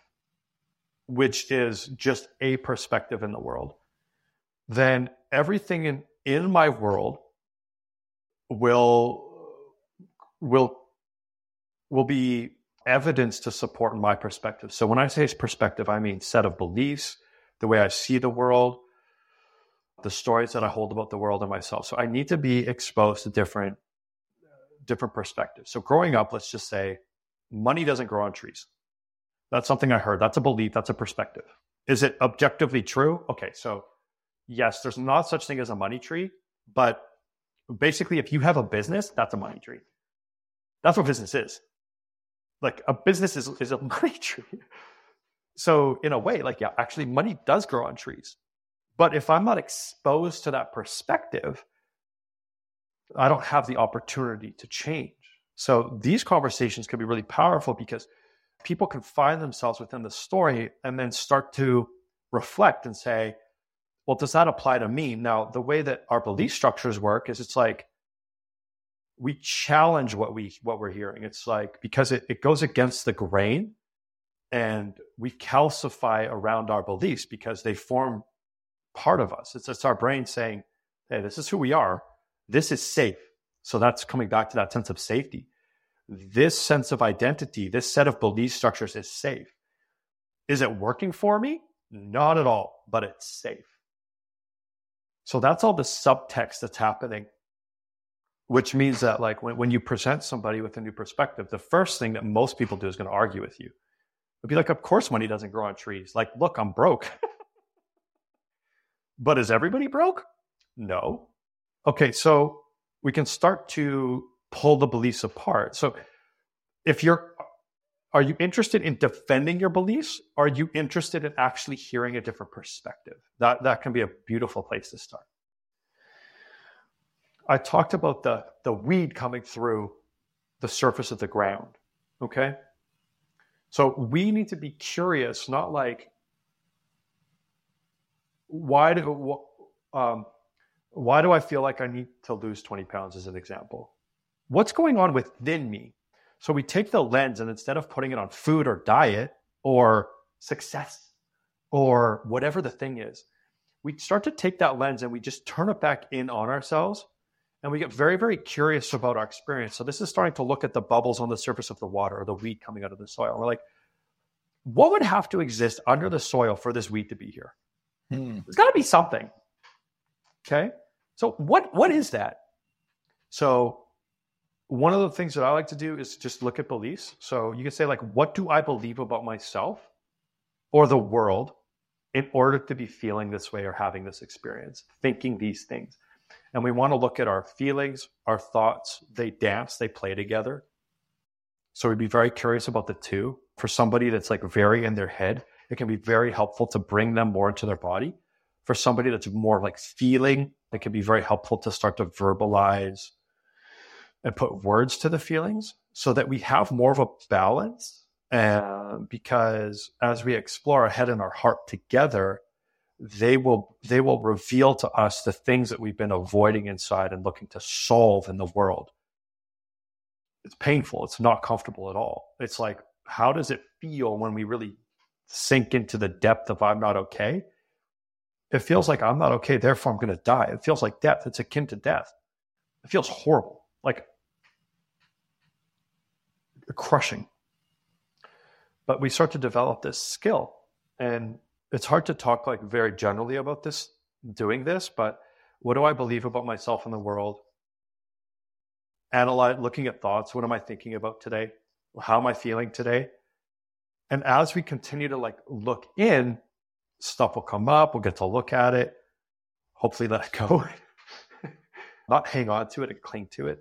which is just a perspective in the world, then everything in, in my world will will will be evidence to support my perspective. So when I say perspective, I mean set of beliefs, the way I see the world, the stories that I hold about the world and myself. So I need to be exposed to different different perspectives. So growing up, let's just say money doesn't grow on trees. That's something I heard. That's a belief, that's a perspective. Is it objectively true? Okay, so yes, there's not such thing as a money tree, but basically if you have a business, that's a money tree. That's what business is. Like a business is, is a money tree. So in a way, like yeah, actually money does grow on trees. But if I'm not exposed to that perspective, I don't have the opportunity to change. So these conversations can be really powerful because people can find themselves within the story and then start to reflect and say, well, does that apply to me? Now, the way that our belief structures work is it's like we challenge what we what we're hearing. It's like because it, it goes against the grain and we calcify around our beliefs because they form part of us. It's just our brain saying, hey, this is who we are. This is safe. So that's coming back to that sense of safety. This sense of identity, this set of belief structures is safe. Is it working for me? Not at all, but it's safe. So that's all the subtext that's happening, which means that, like, when, when you present somebody with a new perspective, the first thing that most people do is going to argue with you. It'd be like, of course, money doesn't grow on trees. Like, look, I'm broke. But is everybody broke? No. Okay, so we can start to pull the beliefs apart. So if you're are you interested in defending your beliefs? Are you interested in actually hearing a different perspective? That that can be a beautiful place to start. I talked about the the weed coming through the surface of the ground. Okay? So we need to be curious, not like why do um, why do I feel like I need to lose 20 pounds as an example? What's going on within me? So we take the lens and instead of putting it on food or diet or success or whatever the thing is, we start to take that lens and we just turn it back in on ourselves and we get very, very curious about our experience. So this is starting to look at the bubbles on the surface of the water or the weed coming out of the soil. We're like, what would have to exist under the soil for this weed to be here? Hmm. There's got to be something. Okay. So what what is that? So one of the things that I like to do is just look at beliefs. So you can say like, what do I believe about myself or the world in order to be feeling this way or having this experience, thinking these things. And we want to look at our feelings, our thoughts. They dance, they play together. So we'd be very curious about the two. For somebody that's like very in their head, it can be very helpful to bring them more into their body. For somebody that's more like feeling, it can be very helpful to start to verbalize and put words to the feelings so that we have more of a balance. And because as we explore our head and our heart together, they will they will reveal to us the things that we've been avoiding inside and looking to solve in the world. It's painful. It's not comfortable at all. It's like, how does it feel when we really sink into the depth of I'm not okay. it feels like I'm not okay, therefore I'm going to die. It feels like death. It's akin to death. It feels horrible, like crushing. But we start to develop this skill. And it's hard to talk like very generally about this, doing this, but what do I believe about myself and the world? Analyze, looking at thoughts. What am I thinking about today? How am I feeling today? And as we continue to like look in, stuff will come up. We'll get to look at it. Hopefully, let it go. Not hang on to it and cling to it.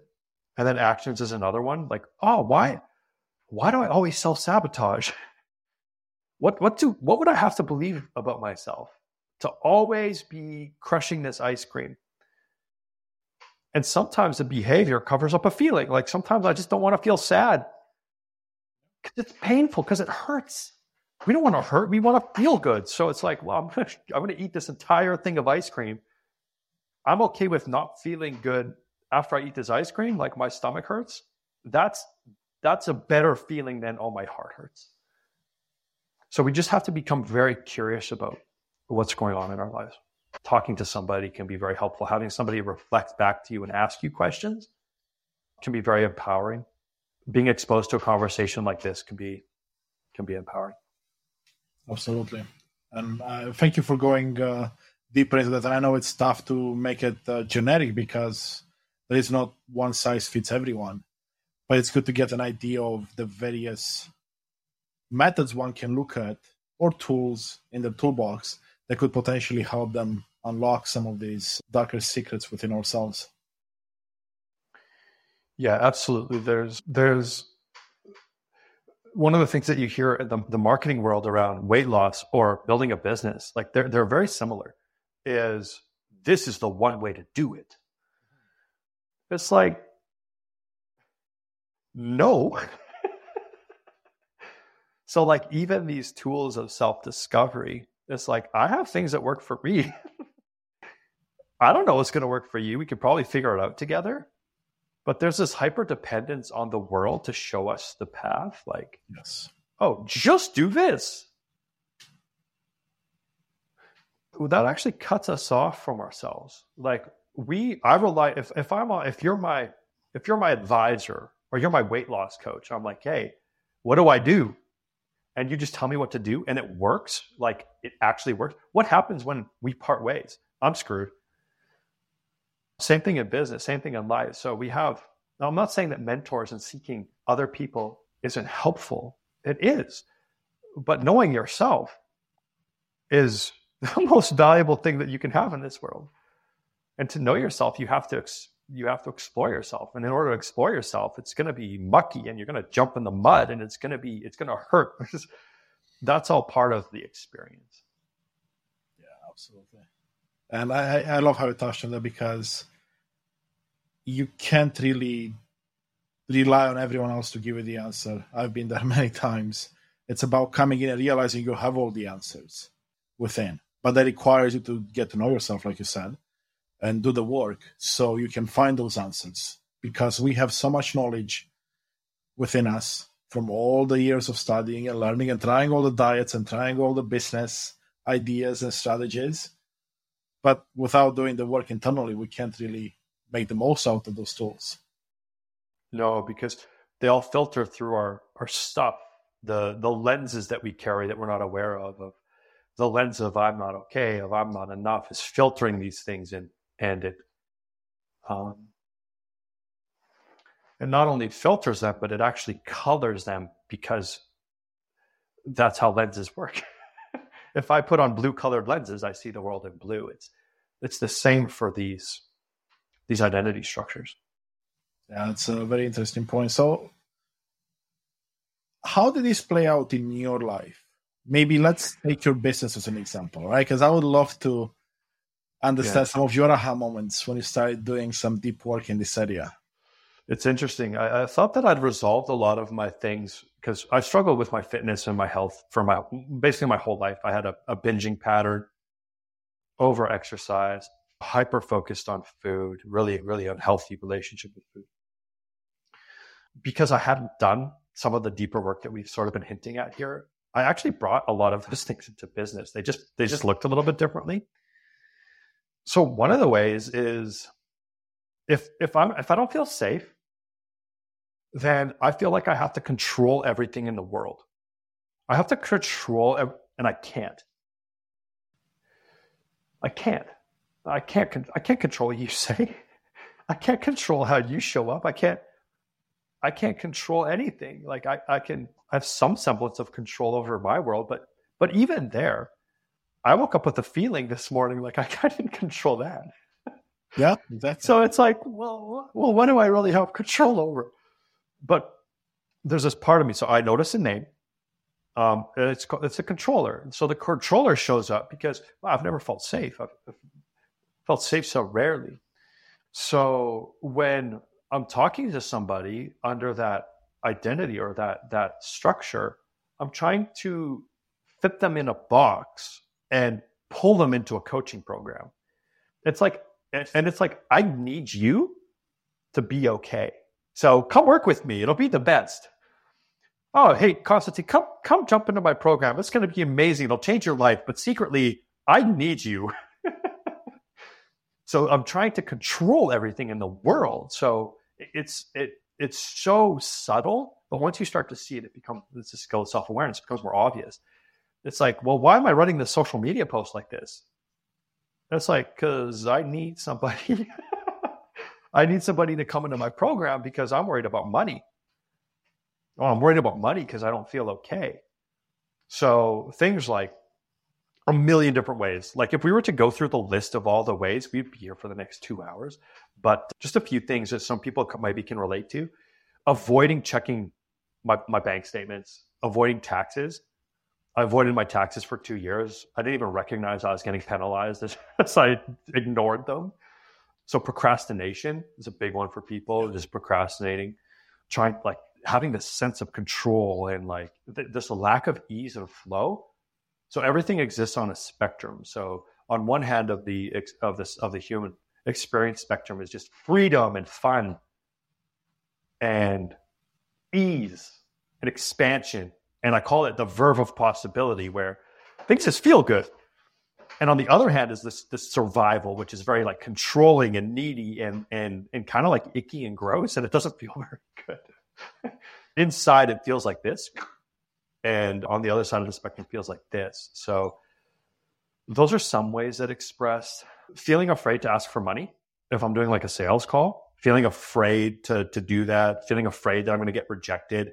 And then actions is another one. Like, oh, why? Why do I always self sabotage? What what do what would I have to believe about myself to always be crushing this ice cream? And sometimes the behavior covers up a feeling. Like sometimes I just don't want to feel sad. It's painful because it hurts. We don't want to hurt. We want to feel good. So it's like, well, I'm gonna, I'm gonna eat this entire thing of ice cream. I'm okay with not feeling good after I eat this ice cream, like my stomach hurts. That's that's a better feeling than oh my heart hurts. So we just have to become very curious about what's going on in our lives. Talking to somebody can be very helpful. Having somebody reflect back to you and ask you questions can be very empowering. Being exposed to a conversation like this can be can be empowering. Absolutely, and uh, thank you for going uh, deeper into that. I know it's tough to make it uh, generic because there is not one size fits everyone, but it's good to get an idea of the various methods one can look at or tools in the toolbox that could potentially help them unlock some of these darker secrets within ourselves. Yeah, absolutely. There's there's one of the things that you hear in the, the marketing world around weight loss or building a business, like they're they're very similar, is this is the one way to do it. It's like no. So, like, even these tools of self discovery, it's like, I have things that work for me. I don't know what's going to work for you. We could probably figure it out together. But there's this hyper dependence on the world to show us the path. Like, yes. Oh, just do this. That actually cuts us off from ourselves. Like we, I rely if if I'm if you're my if you're my advisor or you're my weight loss coach, I'm like, hey, what do I do? and you just tell me what to do and it works, like it actually works, what happens when we part ways? I'm screwed. Same thing in business, same thing in life. So we have, now I'm not saying that mentors and seeking other people isn't helpful. It is. But knowing yourself is the most valuable thing that you can have in this world. And to know yourself, you have to you have to explore yourself. And in order to explore yourself, it's going to be mucky and you're going to jump in the mud and it's going to be, it's going to hurt. That's all part of the experience. Yeah, absolutely. And I, I love how you touched on that because you can't really rely on everyone else to give you the answer. I've been there many times. It's about coming in and realizing you have all the answers within. But that requires you to get to know yourself, like you said and do the work so you can find those answers because we have so much knowledge within us from all the years of studying and learning and trying all the diets and trying all the business ideas and strategies but without doing the work internally we can't really make the most out of those tools no because they all filter through our our stuff the the lenses that we carry that we're not aware of of the lens of i'm not okay of i'm not enough is filtering these things in and it um, it not only filters them, but it actually colors them because that's how lenses work. if I put on blue colored lenses, I see the world in blue. It's it's the same for these these identity structures. Yeah, that's a very interesting point. So, how did this play out in your life? Maybe let's take your business as an example, right? Because I would love to understand yeah. some of your aha moments when you started doing some deep work in this area. It's interesting. I, I thought that I'd resolved a lot of my things because I struggled with my fitness and my health for my basically my whole life. I had a, a binging pattern, over exercise, hyper focused on food, really, really unhealthy relationship with food. Because I hadn't done some of the deeper work that we've sort of been hinting at here, I actually brought a lot of those things into business. They just they just looked a little bit differently So one of the ways is if if I'm if I don't feel safe, then I feel like I have to control everything in the world. I have to control, and I can't. I can't. I can't. I can't control you say. I can't control how you show up. I can't. I can't control anything. Like I, I can I have some semblance of control over my world, but but even there, I woke up with a feeling this morning like I, I didn't control that. Yeah, exactly. So it's like, well, well, what do I really have control over? But there's this part of me. So I notice a name. Um, it's it's a controller. And so the controller shows up because well, I've never felt safe. I've, I've felt safe so rarely. So when I'm talking to somebody under that identity or that that structure, I'm trying to fit them in a box and pull them into a coaching program. It's like and it's like I need you to be okay. So come work with me. It'll be the best. Oh, hey, Konstantin, come come jump into my program. It's going to be amazing. It'll change your life. But secretly, I need you. so I'm trying to control everything in the world. So it's it it's so subtle, but once you start to see it, it becomes a skill of self awareness. Becomes more obvious. It's like, well, why am I running this social media post like this? It's like because I need somebody. I need somebody to come into my program because I'm worried about money. Oh, I'm worried about money because I don't feel okay. So things like a million different ways. Like if we were to go through the list of all the ways, we'd be here for the next two hours. But just a few things that some people maybe can relate to: avoiding checking my, my bank statements, avoiding taxes. I avoided my taxes for two years. I didn't even recognize I was getting penalized as I ignored them. So procrastination is a big one for people. Just procrastinating, trying like having this sense of control and like th- this lack of ease and flow. So everything exists on a spectrum. So on one hand of the of this of the human experience spectrum is just freedom and fun and ease and expansion. And I call it the verve of possibility where things just feel good. And on the other hand is this this survival, which is very like controlling and needy and and and kind of like icky and gross, and it doesn't feel very good. Inside it feels like this. And on the other side of the spectrum feels like this. So those are some ways that express feeling afraid to ask for money if I'm doing like a sales call, feeling afraid to to do that, feeling afraid that I'm going to get rejected,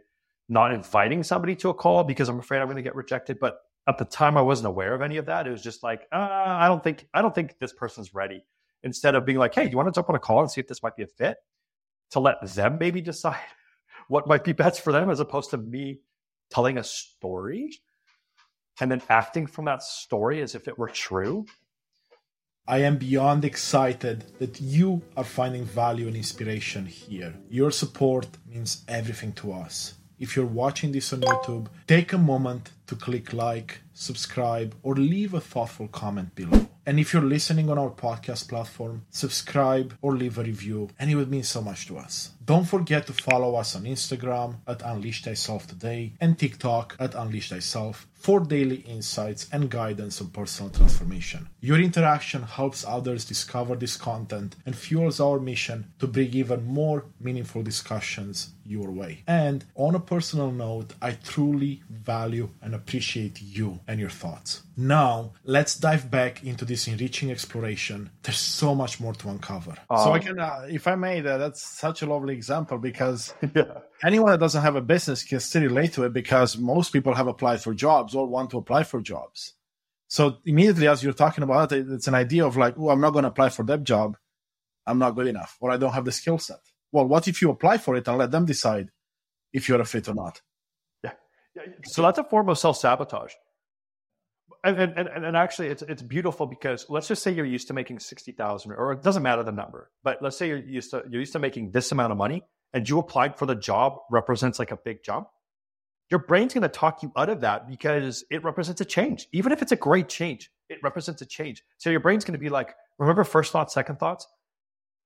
not inviting somebody to a call because I'm afraid I'm going to get rejected, but at the time I wasn't aware of any of that. It was just like, uh, I don't think I don't think this person's ready. Instead of being like, hey, do you want to jump on a call and see if this might be a fit? To let them maybe decide what might be best for them as opposed to me telling a story and then acting from that story as if it were true. I am beyond excited that you are finding value and inspiration here. Your support means everything to us. If you're watching this on YouTube, take a moment to click like, subscribe, or leave a thoughtful comment below. And if you're listening on our podcast platform, subscribe or leave a review, and it would mean so much to us. Don't forget to follow us on Instagram at Unleash Thyself Today and TikTok at Unleash Thyself for daily insights and guidance on personal transformation. Your interaction helps others discover this content and fuels our mission to bring even more meaningful discussions your way. And on a personal note, I truly value and appreciate you and your thoughts. Now, let's dive back into this enriching exploration. There's so much more to uncover. Um, so I can, uh, if I may, uh, that's such a lovely example because yeah. anyone that doesn't have a business can still relate to it because most people have applied for jobs or want to apply for jobs. So immediately, as you're talking about it, it's an idea of like, oh, I'm not going to apply for that job. I'm not good enough, or I don't have the skill set. Well, what if you apply for it and let them decide if you're a fit or not? Yeah. yeah. So that's a form of self sabotage. And, and, and actually, it's it's beautiful because let's just say you're used to making sixty thousand, or it doesn't matter the number, but let's say you're used to you're used to making this amount of money, and you applied for the job represents like a big jump your brain's going to talk you out of that because it represents a change. Even if it's a great change, it represents a change. So your brain's going to be like, remember first thoughts, second thoughts?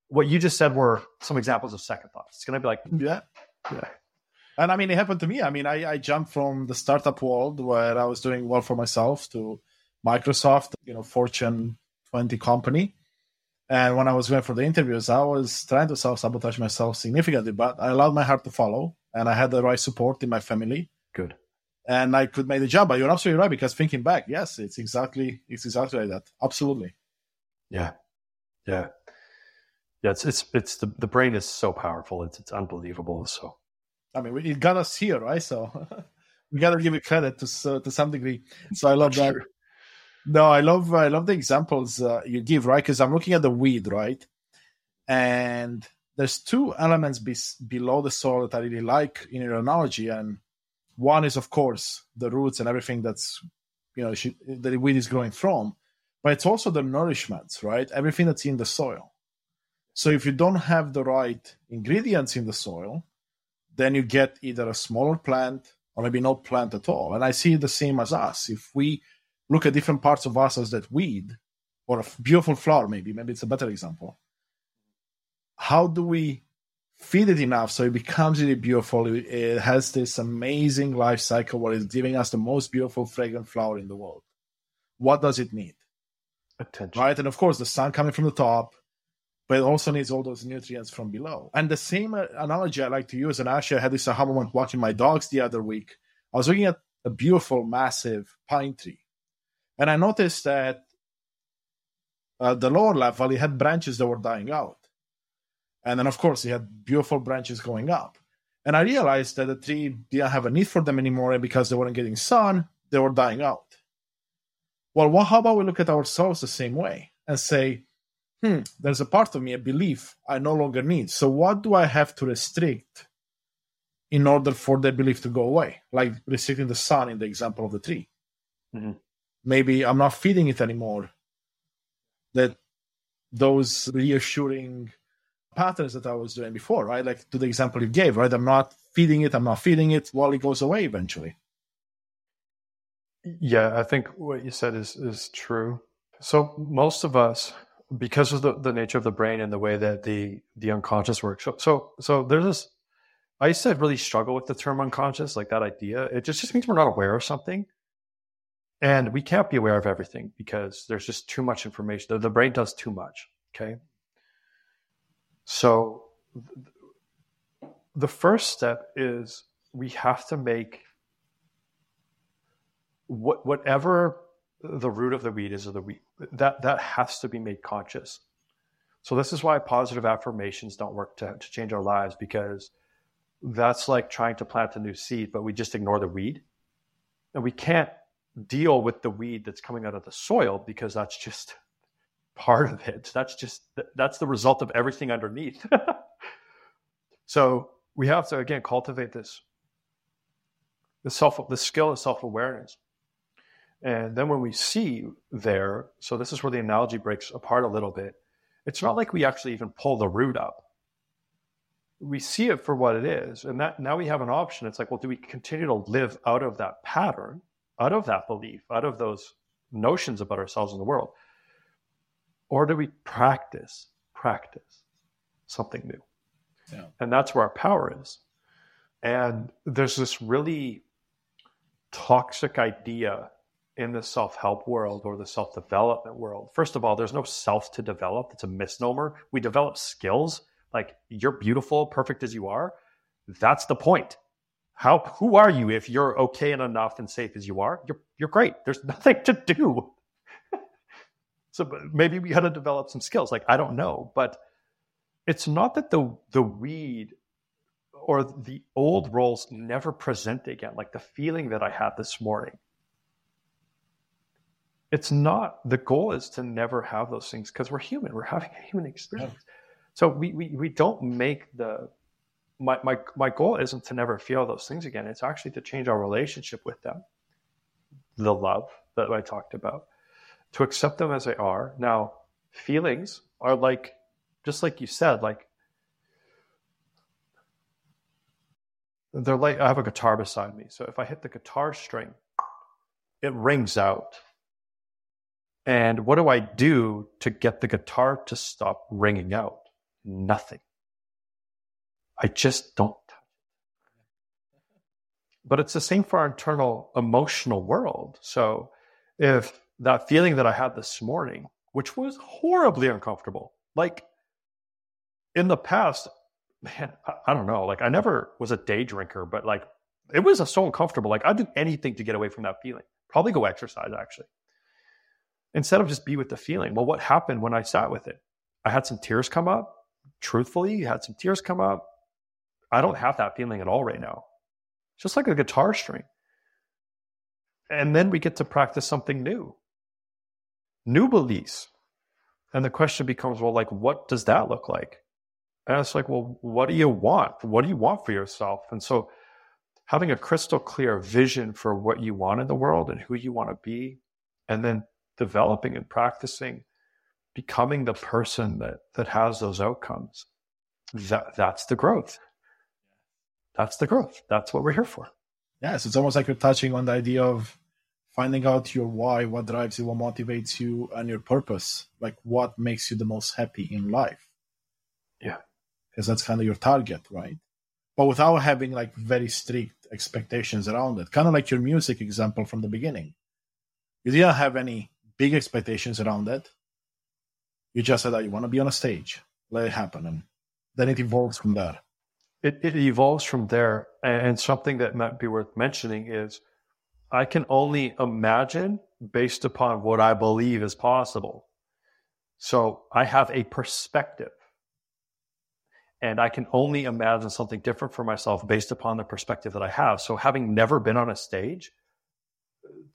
What you just said were some examples of second thoughts. It's going to be like, yeah, yeah. And I mean, it happened to me. I mean, I, I jumped from the startup world where I was doing well for myself to Microsoft, you know, Fortune 20 company. And when I was going for the interviews, I was trying to self sabotage myself significantly, but I allowed my heart to follow and I had the right support in my family. Good. And I could make the job. But you're absolutely right because thinking back, yes, it's exactly it's exactly like that. Absolutely. Yeah. Yeah. Yeah, it's it's it's the, the brain is so powerful. It's it's unbelievable. So I mean, it got us here, right? So we got to give it credit to so, to some degree. So I love that. No, I love I love the examples uh, you give, right? Because I'm looking at the weed, right? And there's two elements be- below the soil that I really like in your analogy, and one is of course the roots and everything that's you know she, the weed is growing from, but it's also the nourishments, right? Everything that's in the soil. So if you don't have the right ingredients in the soil, then you get either a smaller plant or maybe no plant at all. And I see the same as us. If we look at different parts of us as that weed or a beautiful flower, maybe, maybe it's a better example. How do we feed it enough so it becomes really beautiful? It has this amazing life cycle where it's giving us the most beautiful, fragrant flower in the world. What does it need? Attention. Right. And of course, the sun coming from the top, but it also needs all those nutrients from below. And the same uh, analogy I like to use, and actually I had this aha moment watching my dogs the other week. I was looking at a beautiful, massive pine tree, and I noticed that uh, the lower level it had branches that were dying out, and then of course it had beautiful branches going up. And I realized that the tree didn't have a need for them anymore, and because they weren't getting sun, they were dying out. Well, what, how about we look at ourselves the same way and say, hmm, there's a part of me, a belief I no longer need. So what do I have to restrict in order for the belief to go away? Like restricting the sun in the example of the tree. Mm-hmm. Maybe I'm not feeding it anymore. That those reassuring patterns that I was doing before, right? Like to the example you gave, right? I'm not feeding it, I'm not feeding it, while it goes away eventually. Yeah, I think what you said is is true. So most of us because of the, the nature of the brain and the way that the the unconscious works. So so, so there's this. I used to really struggle with the term unconscious, like that idea. It just, just means we're not aware of something, and we can't be aware of everything because there's just too much information. The, the brain does too much. Okay. So the first step is we have to make what, whatever the root of the weed is of the weed that that has to be made conscious. So this is why positive affirmations don't work to, to change our lives because that's like trying to plant a new seed but we just ignore the weed. And we can't deal with the weed that's coming out of the soil because that's just part of it. That's just that's the result of everything underneath. So we have to again cultivate this the self the skill of self-awareness and then when we see there, so this is where the analogy breaks apart a little bit. It's not like we actually even pull the root up. We see it for what it is. And that now we have an option. It's like, well, do we continue to live out of that pattern, out of that belief, out of those notions about ourselves in the world? Or do we practice, practice something new? Yeah. And that's where our power is. And there's this really toxic idea in the self help world or the self development world. First of all, there's no self to develop. It's a misnomer. We develop skills like you're beautiful, perfect as you are. That's the point. How who are you if you're okay and enough and safe as you are? You're you're great. There's nothing to do. so maybe we had to develop some skills. Like I don't know, but it's not that the the weed or the old roles never present again. Like the feeling that I had this morning it's not the goal is to never have those things because we're human we're having a human experience. Yeah. so we, we we don't make the my, my my goal isn't to never feel those things again. It's actually to change our relationship with them the love that i talked about to accept them as they are. Now feelings are like just like you said like they're like i have a guitar beside me. So if i hit the guitar string it rings out and what do I do to get the guitar to stop ringing out? Nothing. I just don't But it's the same for our internal emotional world. So if that feeling that I had this morning, which was horribly uncomfortable, like in the past, man, I, I don't know. Like I never was a day drinker, but like it was so uncomfortable. Like I'd do anything to get away from that feeling. Probably go exercise actually. Instead of just be with the feeling. Well, what happened when I sat with it? I had some tears come up. Truthfully, you had some tears come up. I don't have that feeling at all right now. Just like a guitar string. And then we get to practice something new. New beliefs. And the question becomes, well, like, what does that look like? And it's like, well, what do you want? What do you want for yourself? And so having a crystal clear vision for what you want in the world and who you want to be, and then developing and practicing becoming the person that that has those outcomes. That that's the growth. That's the growth. That's what we're here for. Yes, it's almost like you're touching on the idea of finding out your why, what drives you, what motivates you, and your purpose. Like what makes you the most happy in life. Yeah. Because that's kind of your target, right? But without having like very strict expectations around it. Kind of like your music example from the beginning. You didn't have any big expectations around that. You just said that you want to be on a stage. Let it happen. And then it evolves from there. It, it evolves from there. And something that might be worth mentioning is I can only imagine based upon what I believe is possible. So I have a perspective. And I can only imagine something different for myself based upon the perspective that I have. So having never been on a stage,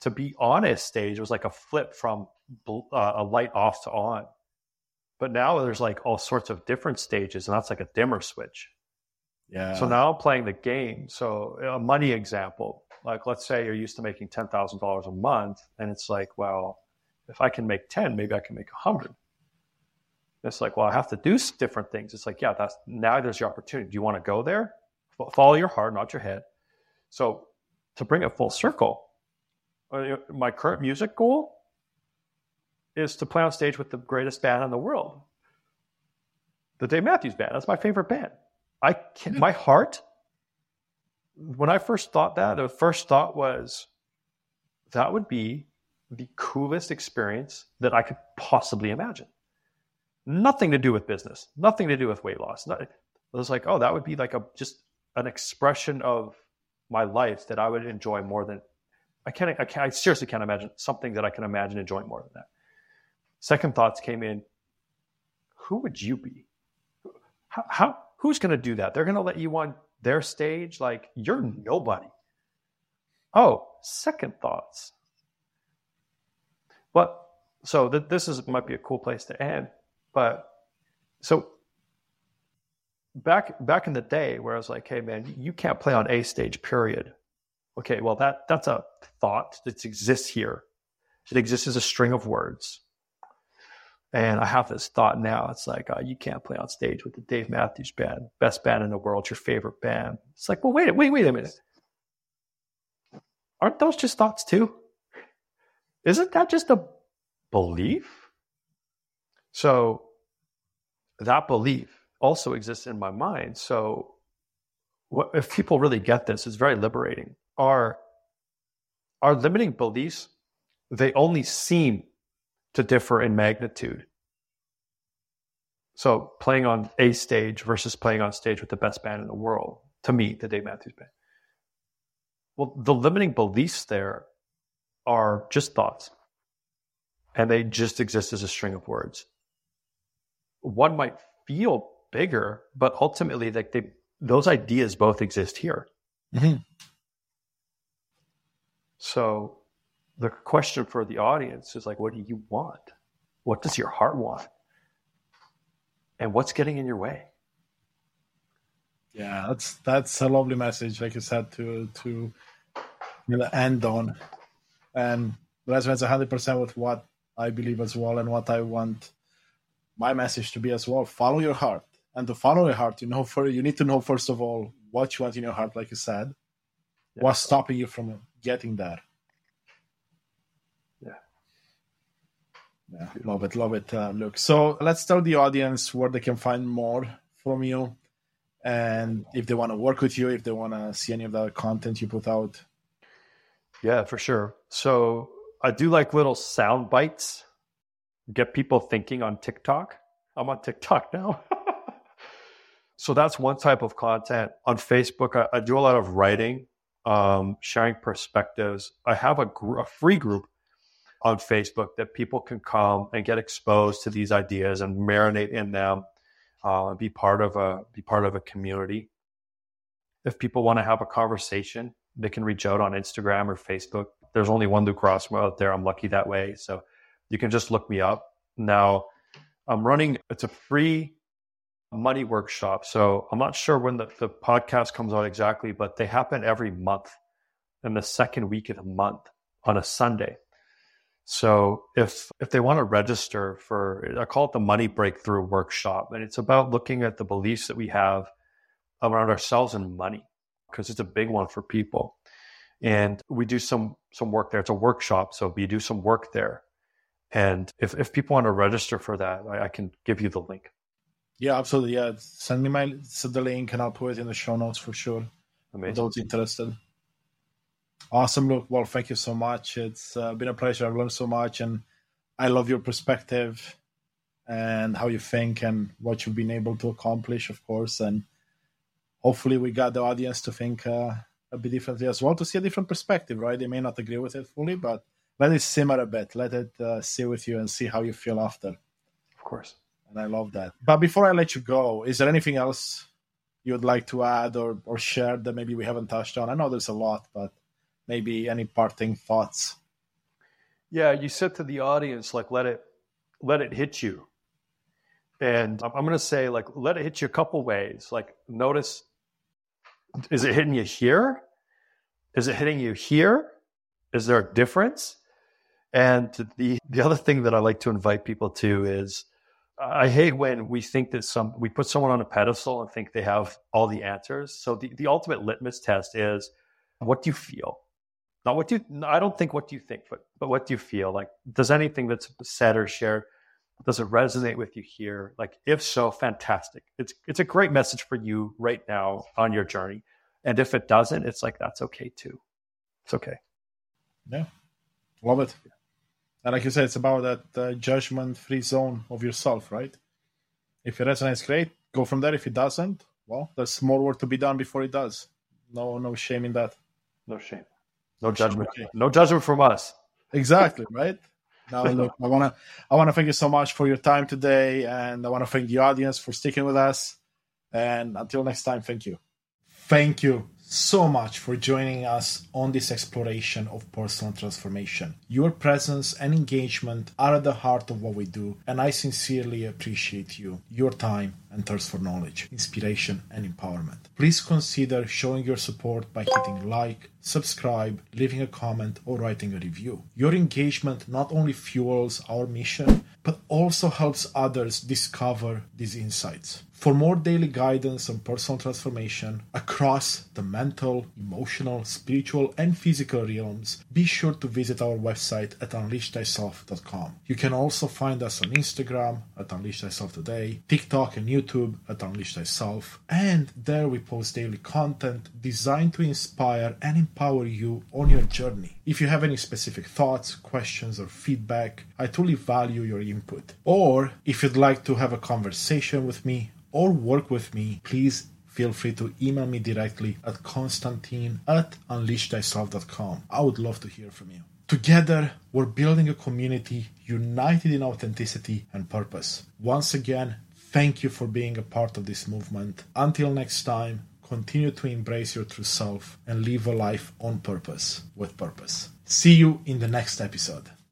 to be on a stage was like a flip from uh, a light off to on. But now there's like all sorts of different stages, and that's like a dimmer switch. Yeah. So now I'm playing the game. So a money example, like let's say you're used to making ten thousand dollars a month, and it's like, well, if I can make ten, maybe I can make a hundred. It's like, well, I have to do different things. It's like, yeah, that's now there's your opportunity. Do you want to go there? Follow your heart, not your head. So to bring it full circle, Uh, my current music goal is to play on stage with the greatest band in the world, the Dave Matthews Band. That's my favorite band. I can, my heart. When I first thought that, the first thought was that would be the coolest experience that I could possibly imagine. Nothing to do with business, nothing to do with weight loss. Not, it was like, oh, that would be like a just an expression of my life that I would enjoy more than I can't, I can't. I seriously can't imagine something that I can imagine enjoying more than that. Second thoughts came in. Who would you be? How, how who's going to do that? They're going to let you on their stage like you're nobody. Oh, second thoughts. But so th- this is might be a cool place to end. But so back back in the day where I was like, hey man, you can't play on a stage, period. Okay, well that that's a thought that exists here. It exists as a string of words. And I have this thought now. It's like, uh, you can't play on stage with the Dave Matthews Band, best band in the world, your favorite band. It's like, well, wait, wait, wait a minute. Aren't those just thoughts too? Isn't that just a belief? So that belief also exists in my mind. So what, if people really get this, it's very liberating. Our, our limiting beliefs, they only seem to differ in magnitude. So playing on a stage versus playing on stage with the best band in the world, to me, the Dave Matthews Band. Well, the limiting beliefs there are just thoughts, and they just exist as a string of words. One might feel bigger, but ultimately, like they, those ideas both exist here. Mm-hmm. So the question for the audience is like, what do you want? What does your heart want? And what's getting in your way? Yeah, that's that's a lovely message, like you said, to to end on, and resonates hundred percent with what I believe as well, and what I want my message to be as well. Follow your heart, and to follow your heart, you know, for you need to know first of all what you want in your heart, like you said. Yeah. What's stopping you from getting there? Yeah, yeah. love it, love it, uh, Luke. So let's tell the audience where they can find more from you, and if they want to work with you, if they want to see any of the content you put out. Yeah, for sure. So I do like little sound bites, get people thinking on TikTok. I'm on TikTok now. so that's one type of content. On Facebook, I, I do a lot of writing, um, sharing perspectives. I have a, gr- a free group on Facebook that people can come and get exposed to these ideas and marinate in them, uh, be part of a be part of a community. If people want to have a conversation, they can reach out on Instagram or Facebook. There's only one Luke out there. I'm lucky that way, so you can just look me up. Now, I'm running. It's a free money workshop. So I'm not sure when the, the podcast comes out exactly, but they happen every month in the second week of the month on a Sunday. So if if they want to register for, I call it the Money Breakthrough Workshop, and it's about looking at the beliefs that we have around ourselves and money, because it's a big one for people. And we do some some work there. It's a workshop, so we do some work there. And if if people want to register for that, I, I can give you the link. Yeah, absolutely. Yeah, send me my send the link, and I'll put it in the show notes for sure. Amazing. For those interested. Awesome, Luke. Well, thank you so much. It's uh, been a pleasure. I've learned so much, and I love your perspective and how you think and what you've been able to accomplish, of course. And hopefully, we got the audience to think uh, a bit differently as well, to see a different perspective, right? They may not agree with it fully, but let it simmer a bit. Let it uh, sit with you and see how you feel after. Of course. And I love that. But before I let you go, is there anything else you would like to add or, or share that maybe we haven't touched on? I know there's a lot, but maybe any parting thoughts? Yeah you said to the audience like let it let it hit you. And i'm going to say like let it hit you a couple ways. Like notice is it hitting you here? Is it hitting you here? Is there a difference? And the the other thing that i like to invite people to is I hate when we think that some we put someone on a pedestal and think they have all the answers. So the, the ultimate litmus test is what do you feel? not what do you i don't think what do you think but but what do you feel? Like does anything that's said or shared does it resonate with you here? Like if so fantastic. It's it's a great message for you right now on your journey. And if it doesn't it's like that's okay too. It's okay. Yeah. Love it and like you said it's about that uh, judgment free zone of yourself right if it resonates great go from there if it doesn't well there's more work to be done before it does no no shame in that no shame no judgment. Okay. No judgment from us. Exactly, right? Now, Luke, I wanna I wanna thank you so much for your time today, and I wanna thank the audience for sticking with us. And until next time, thank you. Thank you so much for joining us on this exploration of personal transformation. Your presence and engagement are at the heart of what we do, and I sincerely appreciate you, your time, and thirst for knowledge, inspiration, and empowerment. Please consider showing your support by hitting like, subscribe, leaving a comment, or writing a review. Your engagement not only fuels our mission, but also helps others discover these insights. For more daily guidance on personal transformation across the mental, emotional, spiritual, and physical realms, be sure to visit our website at unleashthyself.com. You can also find us on Instagram at Unleash Thyself Today, TikTok and YouTube at Unleash Thyself, and there we post daily content designed to inspire and empower you on your journey. If you have any specific thoughts, questions, or feedback, I truly value your input. Or if you'd like to have a conversation with me, or work with me, please feel free to email me directly at konstantin at unleashthyself.com. I would love to hear from you. Together, we're building a community united in authenticity and purpose. Once again, thank you for being a part of this movement. Until next time, continue to embrace your true self and live a life on purpose with purpose. See you in the next episode.